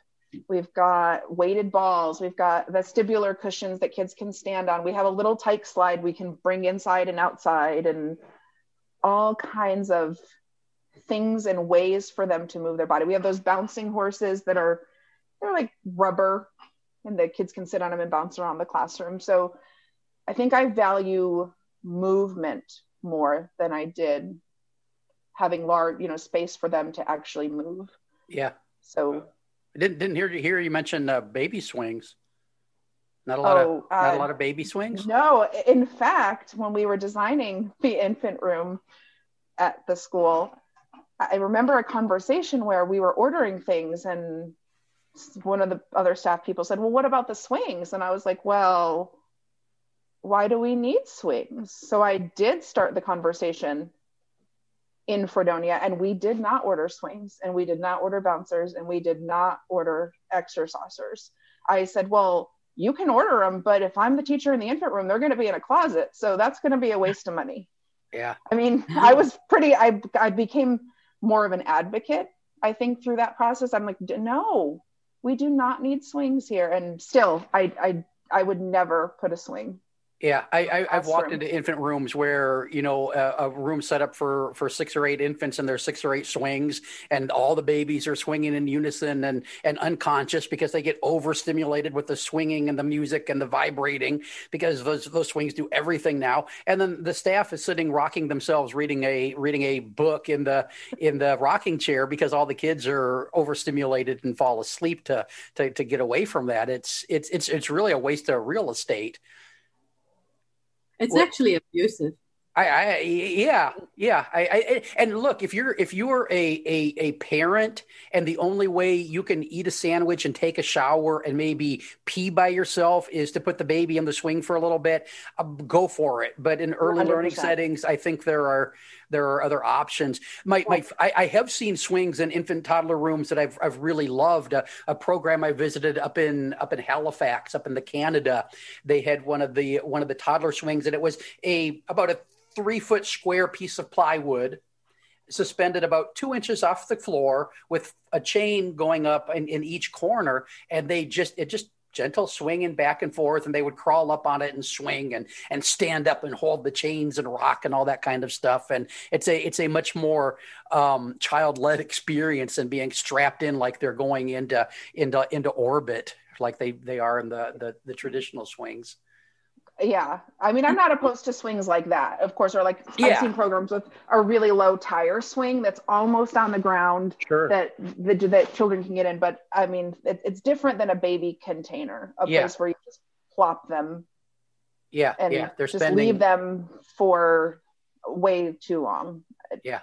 We've got weighted balls. We've got vestibular cushions that kids can stand on. We have a little tyke slide we can bring inside and outside and all kinds of things and ways for them to move their body. We have those bouncing horses that are they're like rubber and the kids can sit on them and bounce around the classroom. So I think I value movement more than I did having large, you know, space for them to actually move. Yeah. So I didn't didn't hear you hear you mention uh, baby swings. Not a lot oh, of not uh, a lot of baby swings. No, in fact, when we were designing the infant room at the school, I remember a conversation where we were ordering things, and one of the other staff people said, "Well, what about the swings?" And I was like, "Well, why do we need swings?" So I did start the conversation in Fredonia, and we did not order swings, and we did not order bouncers, and we did not order extra saucers. I said, "Well." You can order them, but if I'm the teacher in the infant room, they're going to be in a closet. So that's going to be a waste of money. Yeah. I mean, I was pretty, I, I became more of an advocate, I think, through that process. I'm like, no, we do not need swings here. And still, I, I, I would never put a swing yeah, I, I, have walked into infant rooms where you know a, a, room set up for for six or eight infants, and there's six or eight swings, and all the babies are swinging in unison and and unconscious because they get overstimulated with the swinging and the music and the vibrating because those those swings do everything now. And then the staff is sitting rocking themselves, reading a reading a book in the in the rocking chair because all the kids are overstimulated and fall asleep to to to get away from that. It's it's it's it's really a waste of real estate. It's well, actually abusive. I, I, yeah, yeah. I, I, and look, if you're if you're a, a a parent and the only way you can eat a sandwich and take a shower and maybe pee by yourself is to put the baby in the swing for a little bit, uh, go for it. But in early 100%. learning settings, I think there are there are other options. My, my I, I, have seen swings in infant toddler rooms that I've I've really loved. A, a, program I visited up in up in Halifax, up in the Canada, they had one of the one of the toddler swings, and it was a about a three foot square piece of plywood suspended about two inches off the floor with a chain going up in, in each corner and they just it just gentle swinging back and forth and they would crawl up on it and swing and and stand up and hold the chains and rock and all that kind of stuff. And it's a it's a much more um, child-led [LAUGHS] experience than being strapped in like they're going into into into orbit like they they are in the the, the traditional swings yeah. I mean i'm not opposed to swings like that. Of course or like yeah. i've seen programs with a really low tire swing that's almost on the ground sure. that the, that children can get in. But i mean it, it's different than a baby container a yeah. place where you just plop them yeah. and yeah. They're just spending... leave them for way too long. Yeah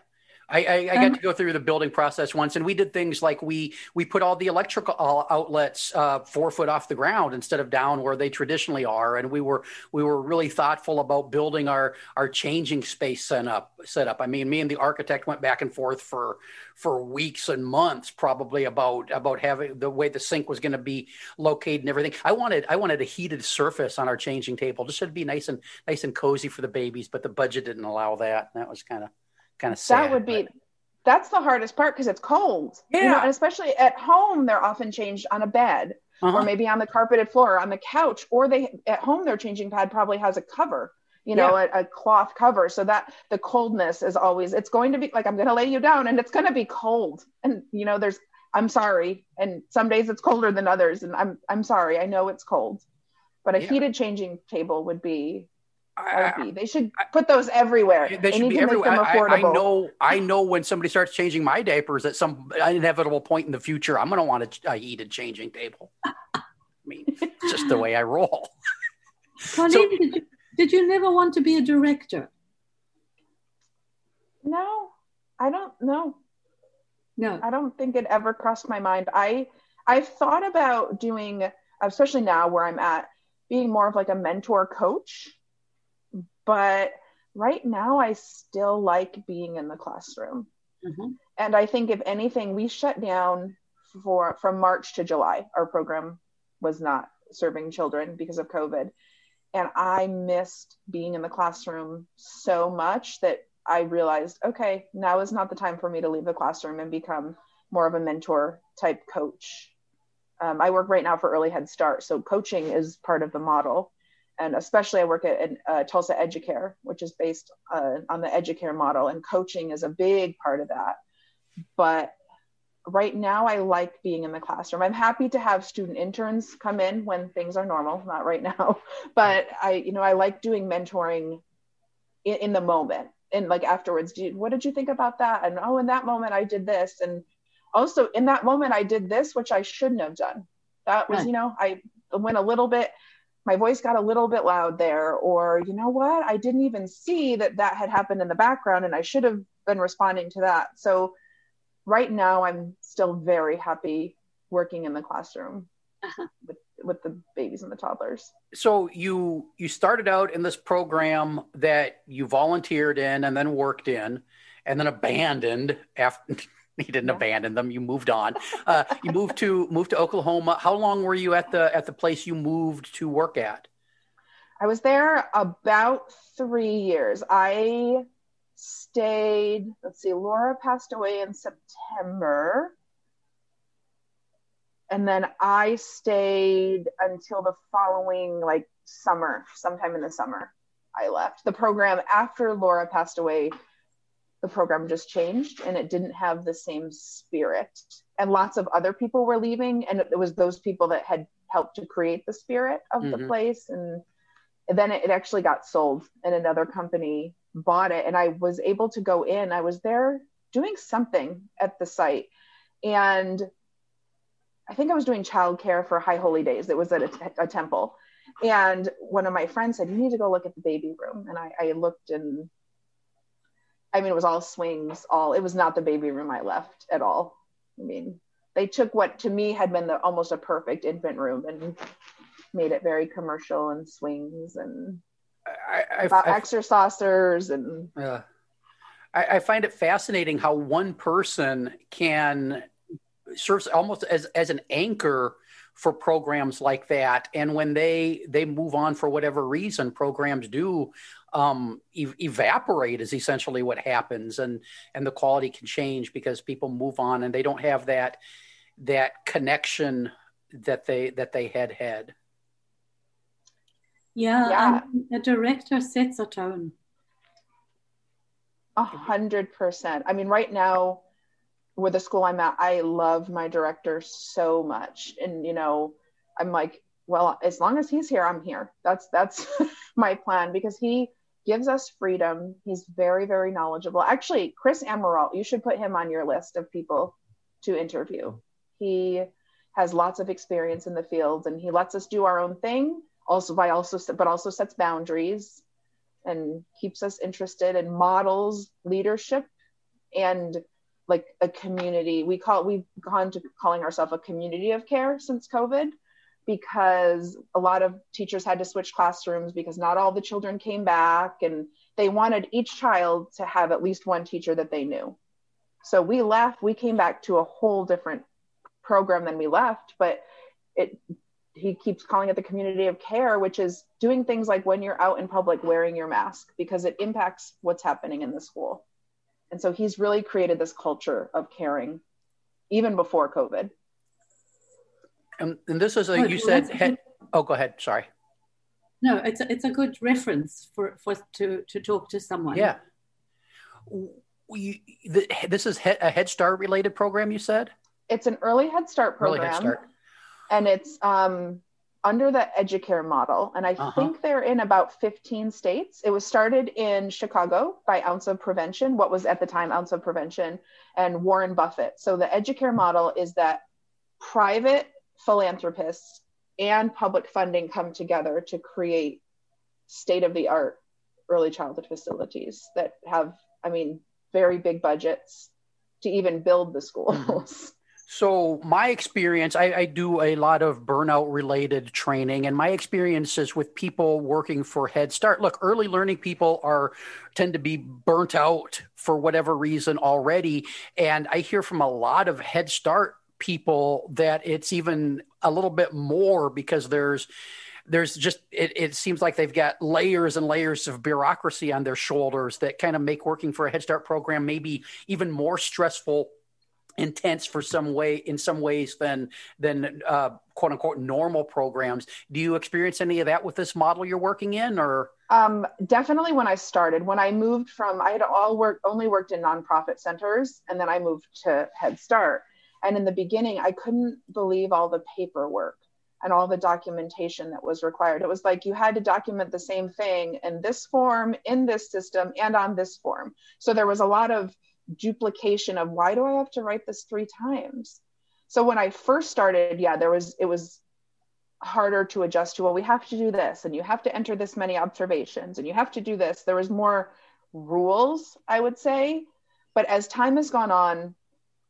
I, I, I, got to go through the building process once, and we did things like we we put all the electrical outlets uh, four foot off the ground instead of down where they traditionally are, and we were we were really thoughtful about building our our changing space set up set up. I mean, me and the architect went back and forth for for weeks and months, probably about about having the way the sink was going to be located and everything. I wanted I wanted a heated surface on our changing table, just to be nice and nice and cozy for the babies, but the budget didn't allow that. And that was kind of kind of sad. That would be but... that's the hardest part because it's cold. Yeah. You know, and especially at home, they're often changed on a bed Uh-huh. or maybe on the carpeted floor or on the couch, or they at home their changing pad probably has a cover, you know, a, a cloth cover. So that the coldness is always it's going to be like I'm gonna lay you down and it's gonna be cold. And you know, there's I'm sorry. And some days it's colder than others. And I'm I'm sorry, I know it's cold. But a Yeah. heated changing table would be I- would be. They should put those everywhere. They should need be to make everywhere. them I, I- I affordable. know. I know when somebody starts changing my diapers at some inevitable point in the future, I'm going to want to eat a changing table. I mean, it's just the way I roll. [LAUGHS] Colleen, did, you, did you never want to be a director? No, I don't know. No. I don't think it ever crossed my mind. I I've thought about doing, especially now where I'm at, being more of like a mentor coach. But right now, I still like being in the classroom. Mhm. And I think if anything, we shut down for from March to July. Our program was not serving children because of COVID. And I missed being in the classroom so much that I realized, okay, now is not the time for me to leave the classroom and become more of a mentor type coach. Um, I work right now for Early Head Start, so coaching is part of the model. And especially, I work at uh, Tulsa Educare, which is based uh, on the Educare model, and coaching is a big part of that. But right now, I like being in the classroom. I'm happy to have student interns come in when things are normal, not right [LAUGHS] now, but I, you know, I like doing mentoring in, in the moment and like afterwards do you, what did you think about that and oh in that moment i did this and also in that moment i did this which i shouldn't have done that was Right. you know i went a little bit my voice got a little bit loud there or you know what i didn't even see that that had happened in the background and i should have been responding to that so right now i'm still very happy working in the classroom Uh-huh. with, with the babies and the toddlers So you you started out in this program that you volunteered in and then worked in, and then abandoned after. [LAUGHS] You didn't Yeah. abandon them. You moved on. Uh, you moved to moved to Oklahoma. How long were you at the at the place you moved to work at? I was there about three years. I stayed, let's see, Laura passed away in September. And then I stayed until the following, like, summer, sometime in the summer, I left. The program after Laura passed away, the program just changed and it didn't have the same spirit. And lots of other people were leaving, and it was those people that had helped to create the spirit of the Mhm. place. And then it, it actually got sold and another company bought it and i was able to go in i was there doing something at the site and i think i was doing childcare for high holy days it was at a, a temple and one of my friends said you need to go look at the baby room and i, I looked and i mean it was all swings all it was not the baby room i left at all i mean they took what to me had been the, almost a perfect infant room and made it very commercial and swings and I, I, about I- exercisers and Yeah. I, I find it fascinating how one person can serves almost as, as an anchor for programs like that. And when they they move on for whatever reason, programs do um, ev- evaporate is essentially what happens, and and the quality can change because people move on and they don't have that that connection that they that they had had. Yeah, Yeah. and the director sets a tone. a hundred percent. I mean, right now, with the school I'm at, I love my director so much, and you know, I'm like, well, as long as he's here, I'm here. That's that's [LAUGHS] my plan because he gives us freedom. He's very very knowledgeable. Actually, Chris Amaral, you should put him on your list of people to interview. He has lots of experience in the field, and he lets us do our own thing. Also, by also, but also sets boundaries and keeps us interested and models leadership and like a community we call we've gone to calling ourselves a community of care since covid because a lot of teachers had to switch classrooms because not all the children came back and they wanted each child to have at least one teacher that they knew so we left we came back to a whole different program than we left but it he keeps calling it the community of care, which is doing things like when you're out in public wearing your mask because it impacts what's happening in the school. And so he's really created this culture of caring even before COVID. And, and this is a, you said, head, oh, go ahead. Sorry. No, it's a, it's a good reference for, for to, to talk to someone. Yeah. We, the, this is a Head Start related program, you said? It's an early Head Start program. Early Head Start. And it's um, under the Educare model. And I uh-huh. think they're in about 15 states. It was started in Chicago by Ounce of Prevention, what was at the time Ounce of Prevention, and Warren Buffett. So the Educare model is that private philanthropists and public funding come together to create state of the art early childhood facilities that have, I mean, very big budgets to even build the schools. Mm-hmm. So my experience, I, I, do a lot of burnout related training, and my experiences with people working for Head Start. Look, early learning people are tend to be burnt out for whatever reason already, and I hear from a lot of Head Start people that it's even a little bit more because there's there's just it, it seems like they've got layers and layers of bureaucracy on their shoulders that kind of make working for a Head Start program maybe even more stressful intense for some way in some ways than than uh, quote unquote normal programs. Do you experience any of that with this model you're working in, or? Um, definitely when I started, when I moved from, I had all worked only worked in nonprofit centers, and then I moved to Head Start. And in the beginning, I couldn't believe all the paperwork and all the documentation that was required. It was like you had to document the same thing in this form, in this system, and on this form. So there was a lot of duplication of why do I have to write this three times? So when I first started, yeah, there was it was harder to adjust to well we have to do this and you have to enter this many observations and you have to do this there was more rules i would say but as time has gone on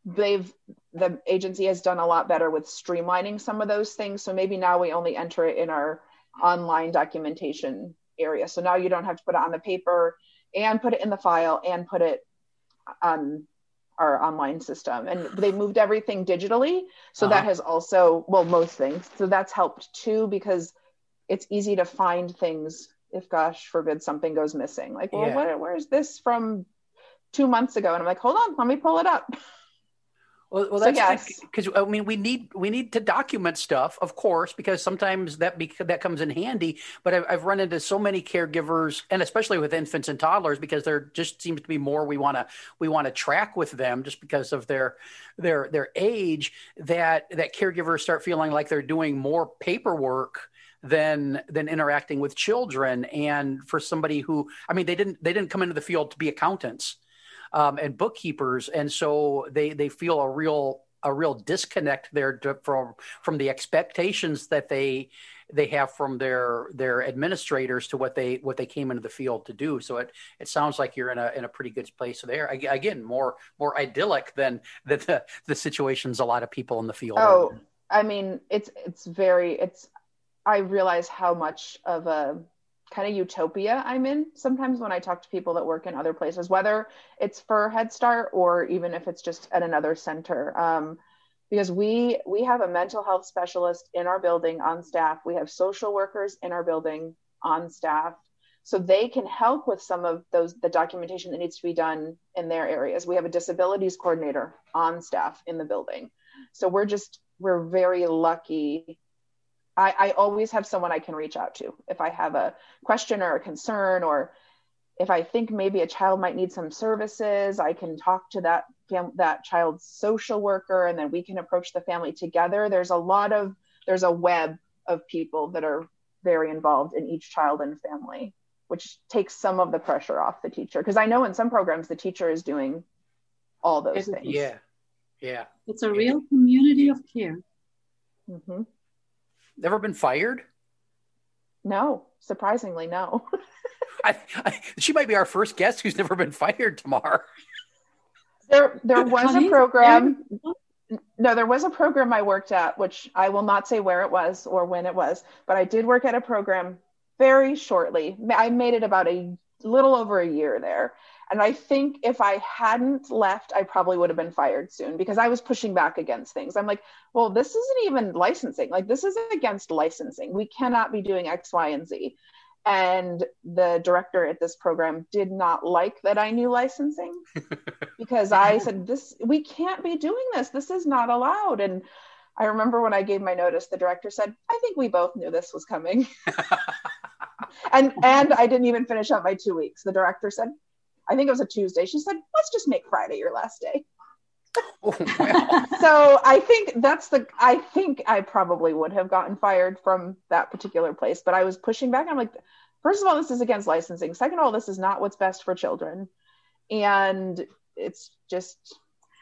they've the agency has done a lot better with streamlining some of those things. So maybe now we only enter it in our online documentation area. So now you don't have to put it on the paper and put it in the file and put it on our online system. And they moved everything digitally. So uh-huh. that has also well most things. So that's helped too because it's easy to find things if gosh forbid something goes missing. Like well yeah. what, where's this from two months ago? And i'm like hold on let me pull it up [LAUGHS] Well, well that's yes. because I mean we need we need to document stuff, of course, because sometimes that that comes in handy. But I've, I've run into so many caregivers, and especially with infants and toddlers, because there just seems to be more we want to we want to track with them just because of their their their age. That that caregivers start feeling like they're doing more paperwork than than interacting with children. And for somebody who, I mean, they didn't they didn't come into the field to be accountants um, and bookkeepers, and so they they feel a real a real disconnect there to, from from the expectations that they they have from their their administrators to what they what they came into the field to do. So it it sounds like you're in a in a pretty good place there. Again, more more idyllic than the the, the situations a lot of people in the field. Oh, I mean, it's it's very it's. I realize how much of a kind of utopia I'm in sometimes when I talk to people that work in other places, whether it's for Head Start or even if it's just at another center. Um, because we we have a mental health specialist in our building on staff. We have social workers in our building on staff. So they can help with some of those the documentation that needs to be done in their areas. We have a disabilities coordinator on staff in the building. So we're just we're very lucky I, I always have someone I can reach out to if I have a question or a concern, or if I think maybe a child might need some services, I can talk to that fam- that child's social worker, and then we can approach the family together. There's a lot of there's a web of people that are very involved in each child and family, which takes some of the pressure off the teacher. Because I know in some programs the teacher is doing all those things. Yeah, yeah. It's a real community of care. Mm-hmm. Never been fired? No, surprisingly, no. [LAUGHS] I, I, she might be our first guest who's never been fired, Tamar. There, there was a program. No, there was a program I worked at, which I will not say where it was or when it was, but I did work at a program very shortly. I made it about a little over a year there. And I think if I hadn't left, I probably would have been fired soon because I was pushing back against things. I'm like, well, this isn't even licensing. Like, this is against licensing. We cannot be doing X, Y, and Z. and the director at this program did not like that I knew licensing [LAUGHS] because I said this we can't be doing this this is not allowed and I remember when I gave my notice the director said I think we both knew this was coming [LAUGHS] and and I didn't even finish up my 2 weeks the director said I think it was a Tuesday she said let's just make Friday your last day oh, [LAUGHS] so I think that's the I think I probably would have gotten fired from that particular place, but I was pushing back. I'm like, first of all, this is against licensing. Second of all, this is not what's best for children. And it's just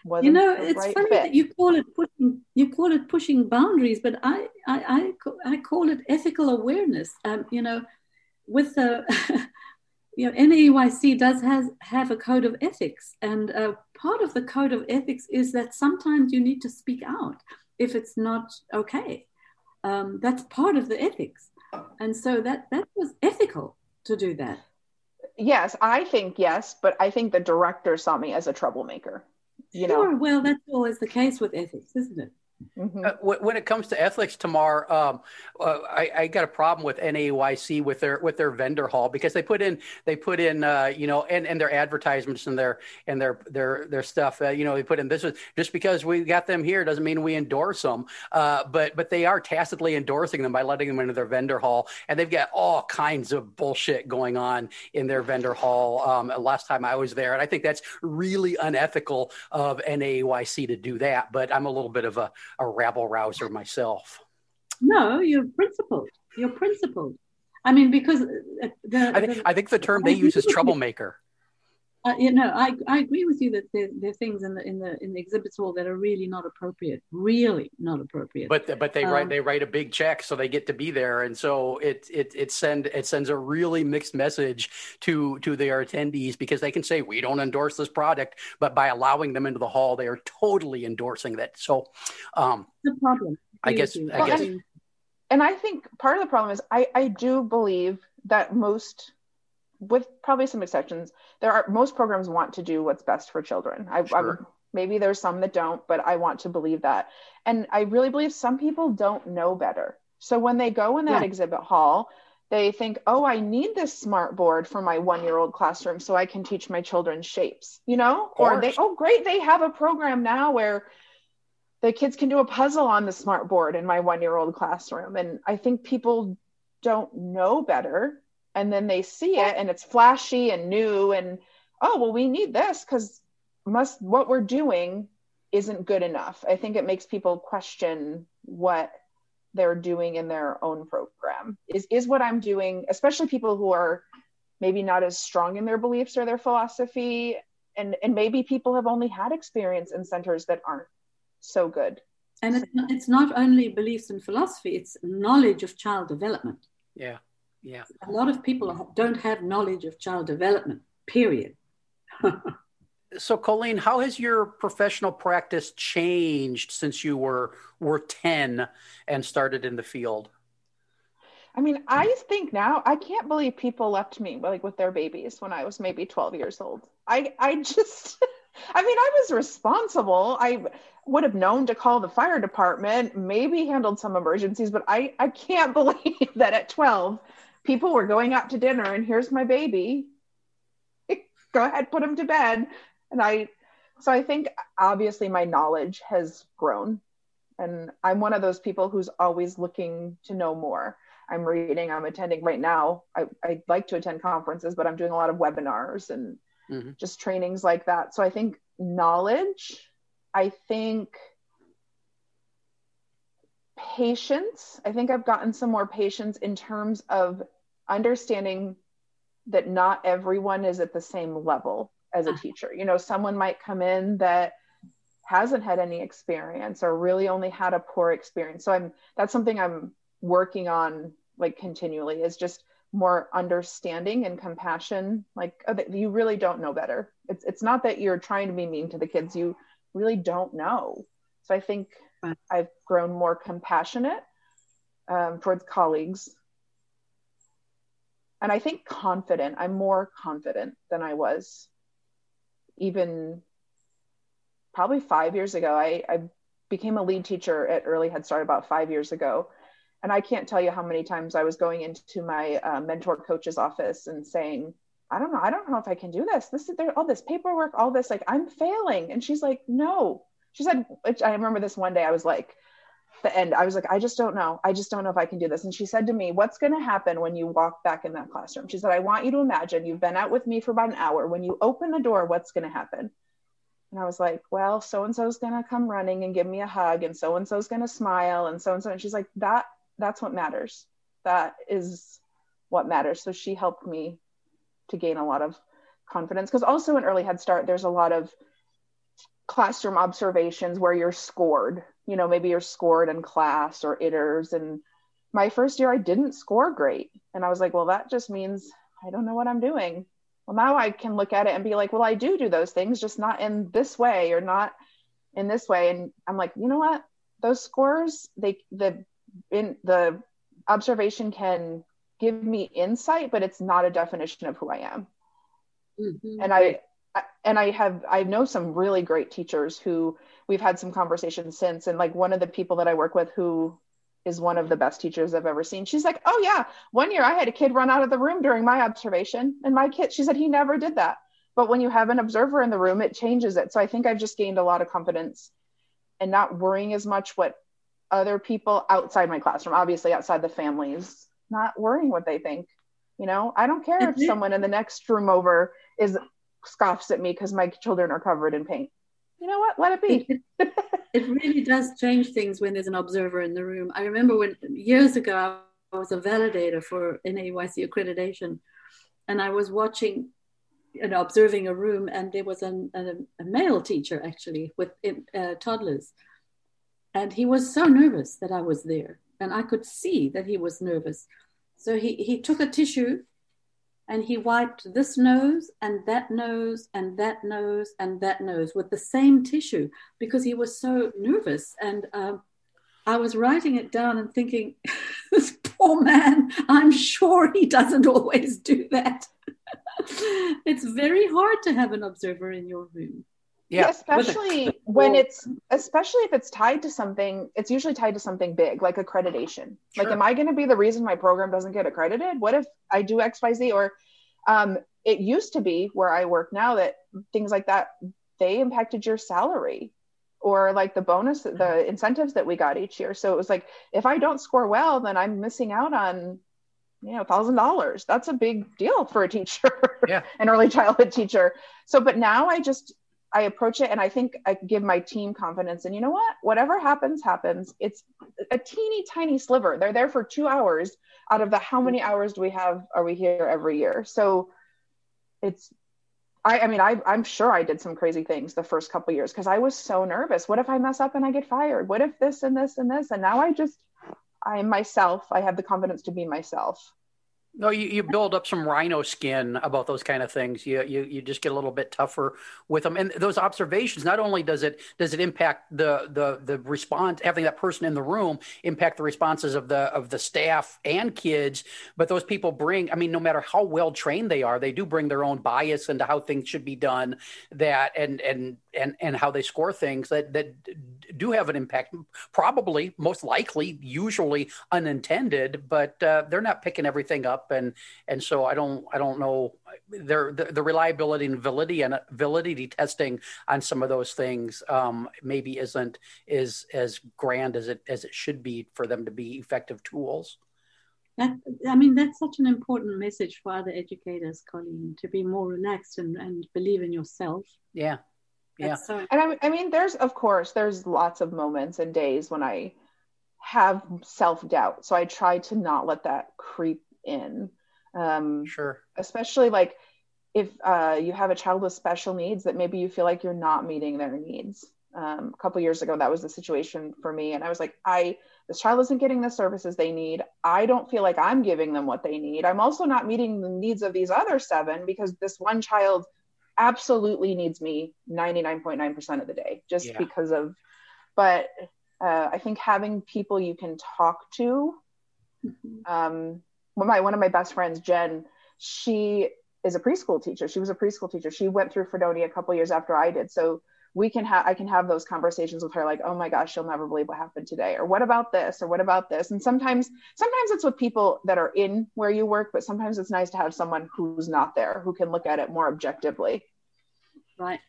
wasn't you know it's right funny fit. that you call it pushing you call it pushing boundaries but i i i, I call it ethical awareness um, you know with the [LAUGHS] you know NAEYC does has have a code of ethics. And uh, part of the code of ethics is that sometimes you need to speak out if it's not okay. Um, that's part of the ethics. And so that that was ethical to do that. Yes i think yes but i think the director saw me as a troublemaker you sure. know? Well that's always the case with ethics isn't it Mm-hmm. Uh, when it comes to ethics, Tamar, um, uh, I, I, got a problem with NAEYC with their with their vendor hall because they put in they put in uh, you know and, and their advertisements and their and their their their stuff. Uh, you know they put in this is just because we got them here doesn't mean we endorse them. Uh, but but they are tacitly endorsing them by letting them into their vendor hall, and they've got all kinds of bullshit going on in their vendor hall. Um, last time I was there, and I think that's really unethical of NAEYC to do that. But I'm a little bit of a a rabble rouser myself. No, you're principled. You're principled. I mean, because uh, the, I, think, I think the term they use is troublemaker. Uh, you know, I, I agree with you that there, there, are things in the in the in the exhibits hall that are really not appropriate, really not appropriate. But but they um, write they write a big check, so they get to be there, and so it it it send it sends a really mixed message to to their attendees because they can say we don't endorse this product, but by allowing them into the hall, they are totally endorsing that. So, um, the problem. I guess I guess. And, and I think part of the problem is I I do believe that most with probably some exceptions, there are most programs want to do what's best for children. I, sure. maybe there's some that don't, but I want to believe that. And I really believe some people don't know better. So when they go in that yeah. exhibit hall, they think, oh, I need this smart board for my one year old classroom so I can teach my children shapes, you know? Or they, oh, great, they have a program now where the kids can do a puzzle on the smart board in my one year old classroom. And I think people don't know better and then they see it and it's flashy and new and oh well we need this because must what we're doing isn't good enough. I think it makes people question what they're doing in their own program. Is is what i'm doing especially people who are maybe not as strong in their beliefs or their philosophy and and maybe people have only had experience in centers that aren't so good. And it's not, it's not only beliefs and philosophy it's knowledge of child development. Yeah yeah. A lot of people don't have knowledge of child development, period. [LAUGHS] so colleen how has your professional practice changed since you were were 10 and started in the field i mean i think now i can't believe people left me like with their babies when i was maybe 12 years old i i just [LAUGHS] i mean i was responsible i would have known to call the fire department maybe handled some emergencies but i i can't [LAUGHS] believe that at 12 people were going out to dinner and here's my baby. [LAUGHS] Go ahead put him to bed. And i so i think obviously my knowledge has grown. And i'm one of those people who's always looking to know more. I'm reading i'm attending. Right now i, I like to attend conferences but i'm doing a lot of webinars and mm-hmm. just trainings like that. So i think knowledge i think patience. I think I've gotten some more patience in terms of understanding that not everyone is at the same level as a ah. teacher. You know, someone might come in that hasn't had any experience or really only had a poor experience. So I'm that's something I'm working on like continually is just more understanding and compassion like oh, you really don't know better it's it's not that you're trying to be mean to the kids you really don't know so i think I've grown more compassionate um, towards colleagues. And I think confident. I'm more confident than I was even probably five years ago. I, I became a lead teacher at Early Head Start about five years ago. And I can't tell you how many times I was going into my uh, mentor coach's office and saying, I don't know, I don't know if I can do this. This is there, all this paperwork, all this, like I'm failing. And she's like, no. She said, I remember this one day, I was like, the end. I was like, I just don't know. I just don't know if I can do this. And she said to me, What's going to happen when you walk back in that classroom? She said, I want you to imagine you've been out with me for about an hour. When you open the door, what's going to happen? And I was like, Well, so and so's going to come running and give me a hug, and so and so's going to smile, and so and so. And she's like, That that's what matters. That is what matters. So she helped me to gain a lot of confidence because also in early head start there's a lot of classroom observations where you're scored you know maybe you're scored in class or ITERS and my first year i didn't score great. And i was like well that just means i don't know what i'm doing. Well now i can look at it and be like well i do do those things just not in this way or not in this way. And i'm like you know what? Those scores they the in the observation can give me insight but it's not a definition of who i am. Mm-hmm. and I, I and i have i know some really great teachers who we've had some conversations since. And like one of the people that i work with who is one of the best teachers i've ever seen she's like oh yeah one year i had a kid run out of the room during my observation. And my kid she said he never did that. But when you have an observer in the room it changes it. So i think i've just gained a lot of confidence and not worrying as much what other people outside my classroom obviously outside the families not worrying what they think you know? I don't care if someone in the next room over is scoffs at me because my children are covered in paint you know what? Let it be. it, really does change things when there's an observer in the room. I remember when years ago I was a validator for NAEYC accreditation, and I was watching and observing a room, and there was an, a, a male teacher actually with uh, toddlers, and he was so nervous that I was there, and I could see that he was nervous. So he he took a tissue and he wiped this nose and that nose and that nose and that nose with the same tissue because he was so nervous. And um, I was writing it down and thinking, [LAUGHS] this poor man, I'm sure he doesn't always do that. [LAUGHS] it's very hard to have an observer in your room. Yeah, especially when it's especially if it's tied to something, it's usually tied to something big like accreditation. Sure. Like, am I going to be the reason my program doesn't get accredited? What if I do X, Y, Z? Or um, it used to be where I work now that things like that they impacted your salary or like the bonus, the incentives that we got each year. So it was like if I don't score well, then I'm missing out on you know thousand dollars that's a big deal for a teacher yeah. [LAUGHS] an early childhood teacher so but now i just I approach it and I think I give my team confidence. And you know what? Whatever happens, happens. It's a teeny tiny sliver. They're there for two hours out of the how many hours do we have are we here every year? So it's I, I mean, I, I'm sure I did some crazy things the first couple years because I was so nervous. What if I mess up and I get fired? What if this and this and this? And now I just, I'm myself. I have the confidence to be myself. No, you, you build up some rhino skin about those kind of things. You, you you just get a little bit tougher with them. And those observations, not only does it does it impact the the the response, having that person in the room impact the responses of the of the staff and kids, but those people bring. I mean, no matter how well trained they are, they do bring their own bias into how things should be done. That and and and and how they score things that that do have an impact. Probably, most likely, usually unintended, but uh, they're not picking everything up up, and and so I don't I don't know there the, the reliability and validity and validity testing on some of those things um, maybe isn't is as grand as it as it should be for them to be effective tools. That, I mean, that's such an important message for other educators, Colleen, to be more relaxed and, and believe in yourself. Yeah. Yeah. So- and I, I mean, there's, of course, there's lots of moments and days when I have self doubt. So I try to not let that creep in. Um, sure. Especially like if uh, you have a child with special needs that maybe you feel like you're not meeting their needs. Um, a couple years ago, that was the situation for me, and I was like, I this child isn't getting the services they need. I don't feel like I'm giving them what they need. I'm also not meeting the needs of these other seven because this one child absolutely needs me 99.9% of the day just yeah. because of but uh, i think having people you can talk to mm-hmm. um, my one of my best friends, Jen, she is a preschool teacher. She was a preschool teacher. She went through Fredonia a couple years after I did. So we can have i can have those conversations with her like oh my gosh she'll never believe what happened today or what about this or what about this and sometimes sometimes it's with people that are in where you work but sometimes it's nice to have someone who's not there who can look at it more objectively right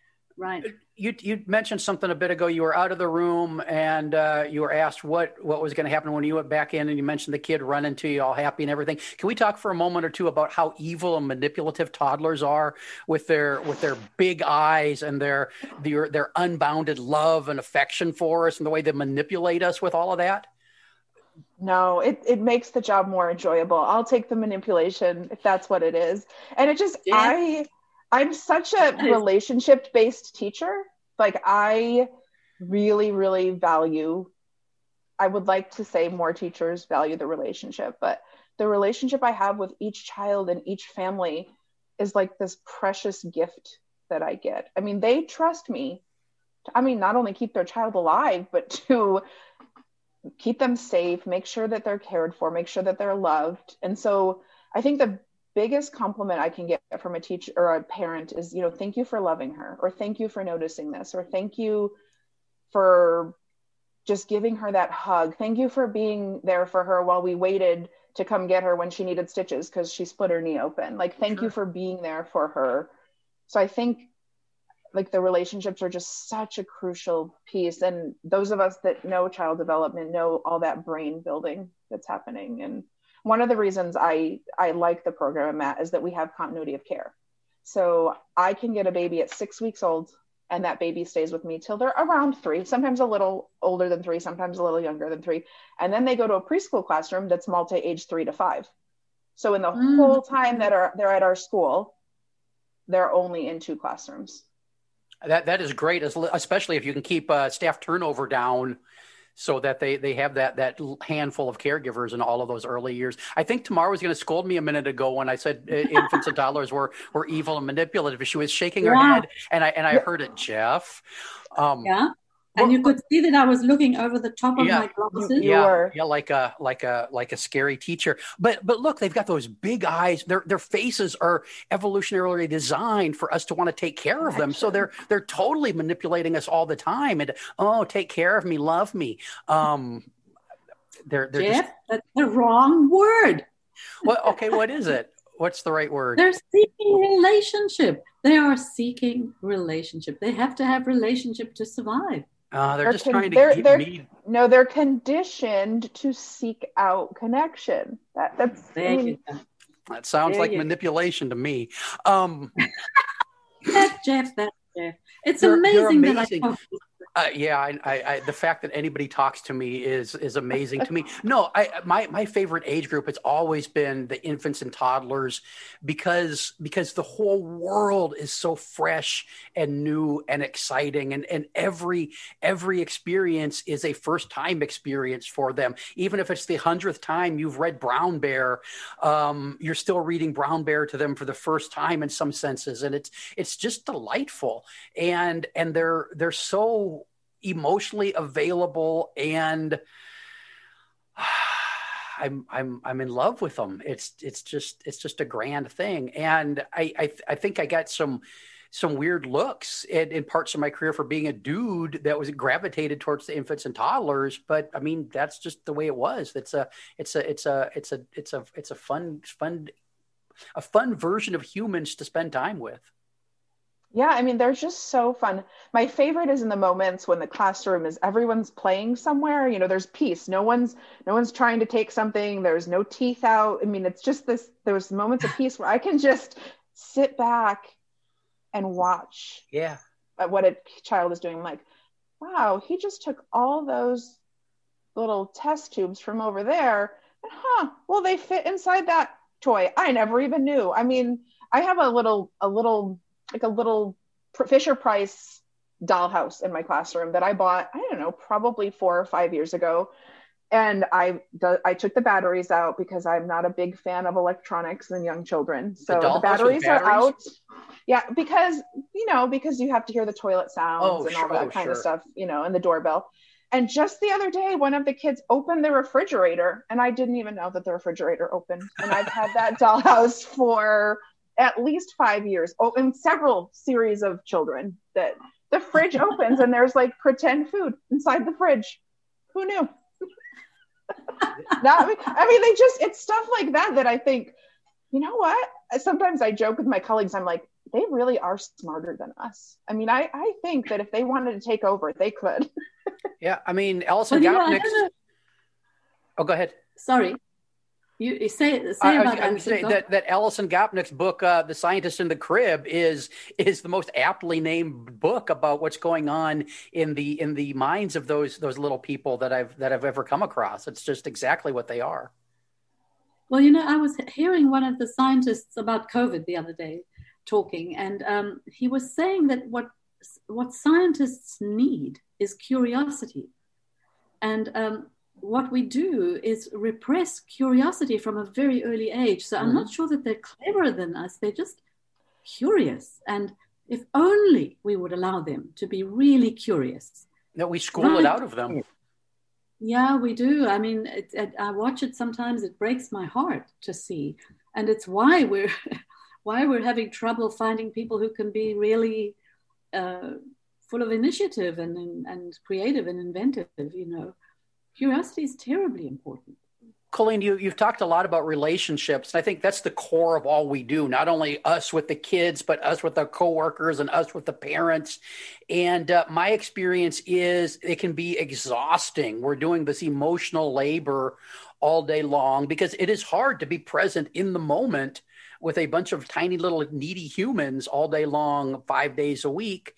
right you you mentioned something a bit ago. You were out of the room and uh, you were asked what what was going to happen when you went back in, and you mentioned the kid running to you, all happy and everything. Can we talk for a moment or two about how evil and manipulative toddlers are with their with their big eyes and their their their unbounded love and affection for us, and the way they manipulate us with all of that? No, it, it makes the job more enjoyable. I'll take the manipulation if that's what it is. And it just yeah. I I'm such a relationship based teacher. Like, I really, really value, I would like to say more teachers value the relationship, but the relationship I have with each child and each family is like this precious gift that I get. I mean, they trust me. To, I mean, not only keep their child alive, but [LAUGHS] to keep them safe, make sure that they're cared for, make sure that they're loved. And so I think the biggest compliment I can get from a teacher or a parent is, you know, thank you for loving her, or thank you for noticing this, or thank you for just giving her that hug. Thank you for being there for her while we waited to come get her when she needed stitches because she split her knee open. Like, thank sure. you for being there for her. So I think like the relationships are just such a crucial piece. And those of us that know child development know all that brain building that's happening. And one of the reasons I I like the program Matt is that we have continuity of care. So I can get a baby at six weeks old and that baby stays with me till they're around three, sometimes a little older than three, sometimes a little younger than three. And then they go to a preschool classroom that's multi-age three to five. So in the mm. whole time that are they're at our school, they're only in two classrooms. That that is great, especially if you can keep uh, staff turnover down so that they they have that that handful of caregivers in all of those early years. I think Tamar was going to scold me a minute ago when I said uh, [LAUGHS] infants and toddlers were were evil and manipulative. She was shaking her head, and I and I heard it, Jeff. Um, yeah and you could see that I was looking over the top of yeah, my glasses. Yeah, yeah, like a like a like a scary teacher. But but look, they've got those big eyes. Their their faces are evolutionarily designed for us to want to take care of them. So they're they're totally manipulating us all the time. And oh, take care of me, love me. Um, they're they're Jeff, just... that's the wrong word. Well, okay, what is it? What's the right word? They're seeking relationship. They are seeking relationship. They have to have relationship to survive. Uh, they're, they're just con- trying to they're, get they're, me. No, they're conditioned to seek out connection. That that's. I mean, that sounds there like manipulation to me. Um, [LAUGHS] that's Jeff. That's Jeff. It's amazing, amazing, that I uh, yeah, I, I, I, the fact that anybody talks to me is is amazing to me. [LAUGHS] No, I my my favorite age group has always been the infants and toddlers because because the whole world is so fresh and new and exciting, and and every every experience is a first time experience for them. Even if it's the hundredth time you've read Brown Bear, um, you're still reading Brown Bear to them for the first time in some senses, and it's it's just delightful. And and they're they're so emotionally available and [SIGHS] I'm I'm I'm in love with them. It's it's just it's just a grand thing, and I I, I think I got some some weird looks in, in, parts of my career for being a dude that was gravitated towards the infants and toddlers. But I mean, that's just the way it was. It's a it's a it's a it's a it's a it's a fun fun a fun version of humans to spend time with. Yeah, I mean, they're just so fun. My favorite is in the moments when the classroom is everyone's playing somewhere. You know, there's peace. No one's no one's trying to take something. There's no teeth out. I mean, it's just this. There's moments of peace where I can just sit back and watch. Yeah. What a child is doing. I'm like, wow, he just took all those little test tubes from over there, and huh? Well, they fit inside that toy. I never even knew. I mean, I have a little a little like a little Fisher Price dollhouse in my classroom that I bought, I don't know, probably four or five years ago. And I I took the batteries out because I'm not a big fan of electronics and young children. So the, the batteries, batteries, are out. Yeah, because you know, because you have to hear the toilet sounds oh, and all sure, that oh, kind sure. of stuff, you know, and the doorbell. And just the other day, one of the kids opened the refrigerator, and I didn't even know that the refrigerator opened. And I've had that [LAUGHS] dollhouse for at least five years, oh, and several series of children that the fridge [LAUGHS] opens and there's like pretend food inside the fridge. Who knew? that I mean, they just it's stuff like that that I think, you know what? Sometimes I joke with my colleagues. I'm like, they really are smarter than us. I mean, I I think that if they wanted to take over, they could. [LAUGHS] yeah, I mean, Alison well, Oh, go ahead. Sorry. You, say say about I, I would say that, that Alison Gopnik's book, uh, "The Scientist in the Crib," is is the most aptly named book about what's going on in the in the minds of those those little people that I've that I've ever come across. It's just exactly what they are. Well, you know, I was hearing one of the scientists about COVID the other day talking, and um, he was saying that what what scientists need is curiosity, and um, what we do is repress curiosity from a very early age. So I'm mm-hmm. not sure that they're cleverer than us. They're just curious. And if only we would allow them to be really curious. That we school right. it out of them. Yeah, we do. I mean, it, it, I watch it sometimes. It breaks my heart to see, and it's why we're [LAUGHS] why we're having trouble finding people who can be really uh, full of initiative and, and and creative and inventive. You know, curiosity is terribly important. Colleen, you, you've talked a lot about relationships. and I think that's the core of all we do, not only us with the kids, but us with our coworkers and us with the parents. And uh, my experience is it can be exhausting. We're doing this emotional labor all day long because it is hard to be present in the moment with a bunch of tiny little needy humans all day long, five days a week.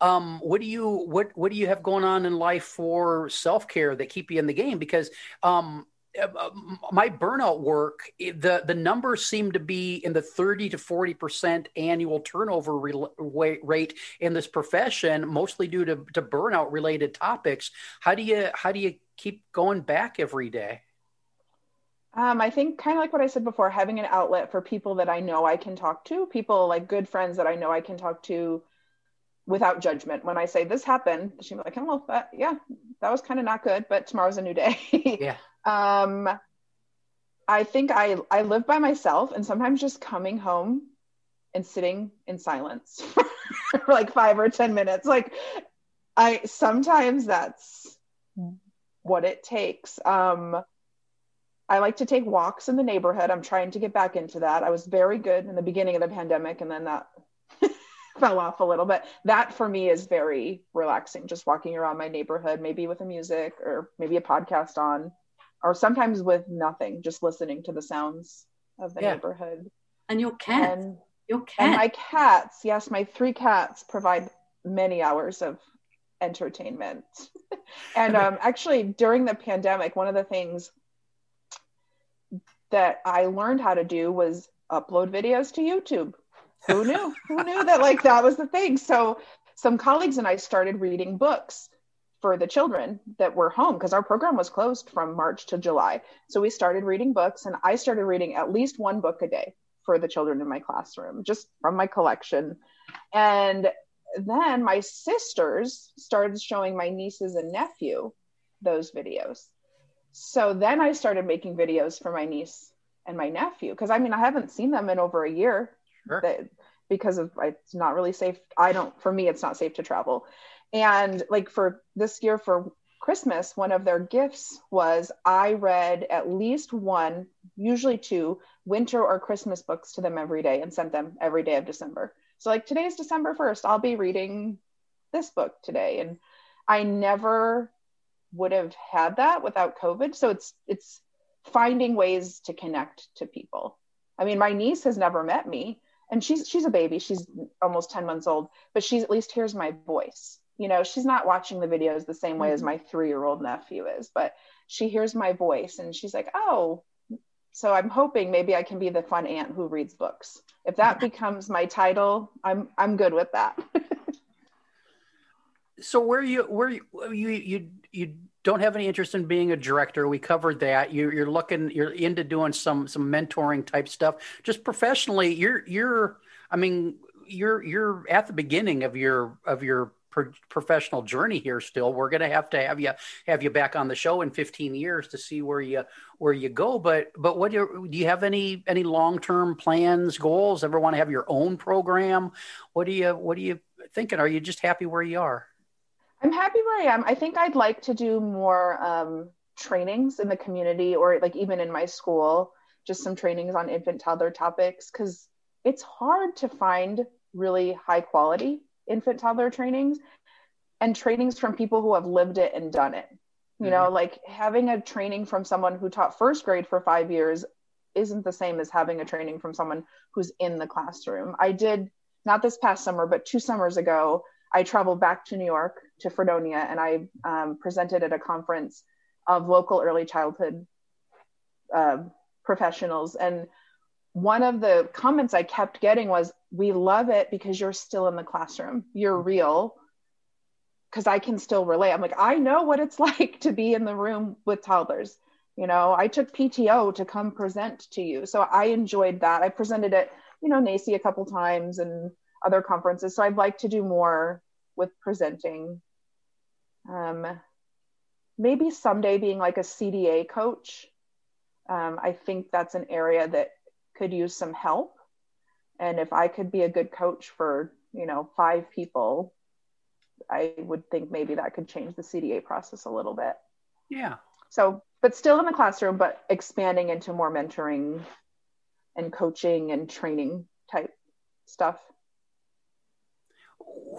Um, what do you what what do you have going on in life for self care that keep you in the game? Because um, uh, uh, my burnout work, the the numbers seem to be in the thirty to forty percent annual turnover re- rate in this profession, mostly due to, to burnout related topics. How do you how do you keep going back every day? Um, I think kind of like what I said before, having an outlet for people that I know I can talk to, people like good friends that I know I can talk to without judgment. When I say this happened, she'd be like, "Oh, that, yeah, that was kind of not good, but tomorrow's a new day." [LAUGHS] yeah. Um, I think I I live by myself, and sometimes just coming home and sitting in silence [LAUGHS] for like five or ten minutes. Like, I sometimes that's what it takes. Um, I like to take walks in the neighborhood. I'm trying to get back into that. I was very good in the beginning of the pandemic, and then that [LAUGHS] fell off a little bit. That for me is very relaxing, just walking around my neighborhood, maybe with a music or maybe a podcast on, or sometimes with nothing, just listening to the sounds of the yeah. neighborhood. And your cat. And, your cat. And my cats, yes, my three cats provide many hours of entertainment. [LAUGHS] and um, actually, during the pandemic, one of the things that I learned how to do was upload videos to YouTube who knew? Who knew that like that was the thing? So some colleagues and I started reading books for the children that were home because our program was closed from March to July. So we started reading books and I started reading at least one book a day for the children in my classroom, just from my collection. And then my sisters started showing my nieces and nephew those videos. So then I started making videos for my niece and my nephew because I mean I haven't seen them in over a year sure. that, because of it's not really safe. I don't for me it's not safe to travel. And like for this year for Christmas, one of their gifts was I read at least one, usually two, winter or Christmas books to them every day and sent them every day of December. So like today's December 1st, I'll be reading this book today. And I never would have had that without COVID. So it's it's finding ways to connect to people. I mean, my niece has never met me, and she's she's a baby she's almost 10 months old but she at least hears my voice you know she's not watching the videos the same way mm-hmm. as my three year old nephew is but she hears my voice and she's like oh so i'm hoping maybe i can be the fun aunt who reads books if that becomes my title i'm i'm good with that [LAUGHS] so where you where you you you, you don't have any interest in being a director. We covered that. You, you're looking, you're into doing some some mentoring type stuff. Just professionally, you're you're. I mean, you're you're at the beginning of your of your pro- professional journey here. Still, we're going to have to have you have you back on the show in 15 years to see where you where you go. But but what do you, do you have any any long term plans, goals? Ever want to have your own program? What do you what do you thinking? Are you just happy where you are? I'm happy where I am. I think I'd like to do more um, trainings in the community or like even in my school, just some trainings on infant toddler topics because it's hard to find really high quality infant toddler trainings and trainings from people who have lived it and done it. You mm-hmm. know, like having a training from someone who taught first grade for five years isn't the same as having a training from someone who's in the classroom. I did not this past summer, but two summers ago, I traveled back to New York to Fredonia and I um, presented at a conference of local early childhood uh, professionals. And one of the comments I kept getting was, We love it because you're still in the classroom. You're real. Because I can still relate. I'm like, I know what it's [LAUGHS] like to be in the room with toddlers. You know, I took PTO to come present to you. So I enjoyed that. I presented it, you know, NAEYC a couple times and other conferences. So I'd like to do more with presenting. Um, maybe someday being like a CDA coach. Um, I think that's an area that could use some help. And if I could be a good coach for, you know, five people, I would think maybe that could change the CDA process a little bit. Yeah. So, but still in the classroom, but expanding into more mentoring and coaching and training type stuff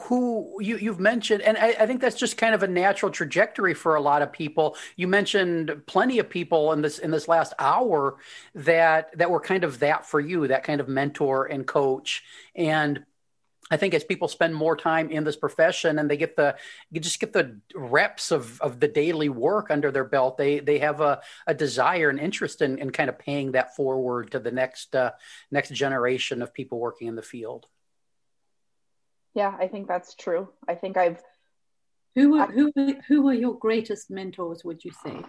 who you, you've mentioned, and I, I, think that's just kind of a natural trajectory for a lot of people. You mentioned plenty of people in this in this last hour that that were kind of that for you, that kind of mentor and coach. And I think as people spend more time in this profession and they get the you just get the reps of, of the daily work under their belt, they they have a, a desire and interest in, in kind of paying that forward to the next uh, next generation of people working in the field. Yeah, I think that's true. I think I've. Who were, who, who were your greatest mentors, would you say?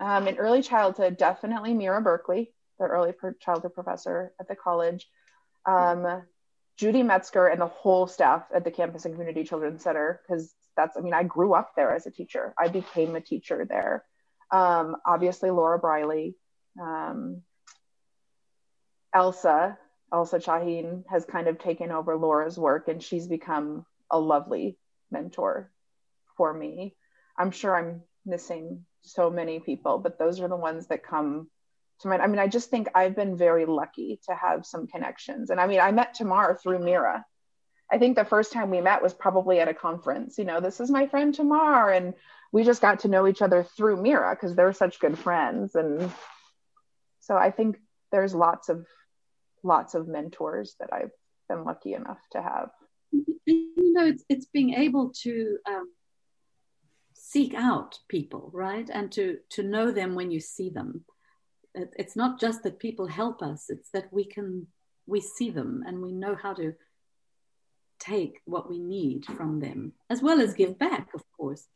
Um, in early childhood, definitely Mira Berkeley, the early childhood professor at the college. Um, Judy Metzger and the whole staff at the Campus and Community Children's Center, because that's, I mean, I grew up there as a teacher. I became a teacher there. Um, obviously, Laura Briley, um, Elsa, Elsa Shaheen has kind of taken over Laura's work and she's become a lovely mentor for me. I'm sure I'm missing so many people, but those are the ones that come to mind. I mean, I just think I've been very lucky to have some connections. And I mean, I met Tamar through Mira. I think the first time we met was probably at a conference. You know, this is my friend Tamar. And we just got to know each other through Mira because they're such good friends. And so I think there's lots of lots of mentors that I've been lucky enough to have. You know, it's, it's being able to um, seek out people, right? And to, to know them when you see them. It's not just that people help us, it's that we can, we see them and we know how to take what we need from them, as well as give back, of course.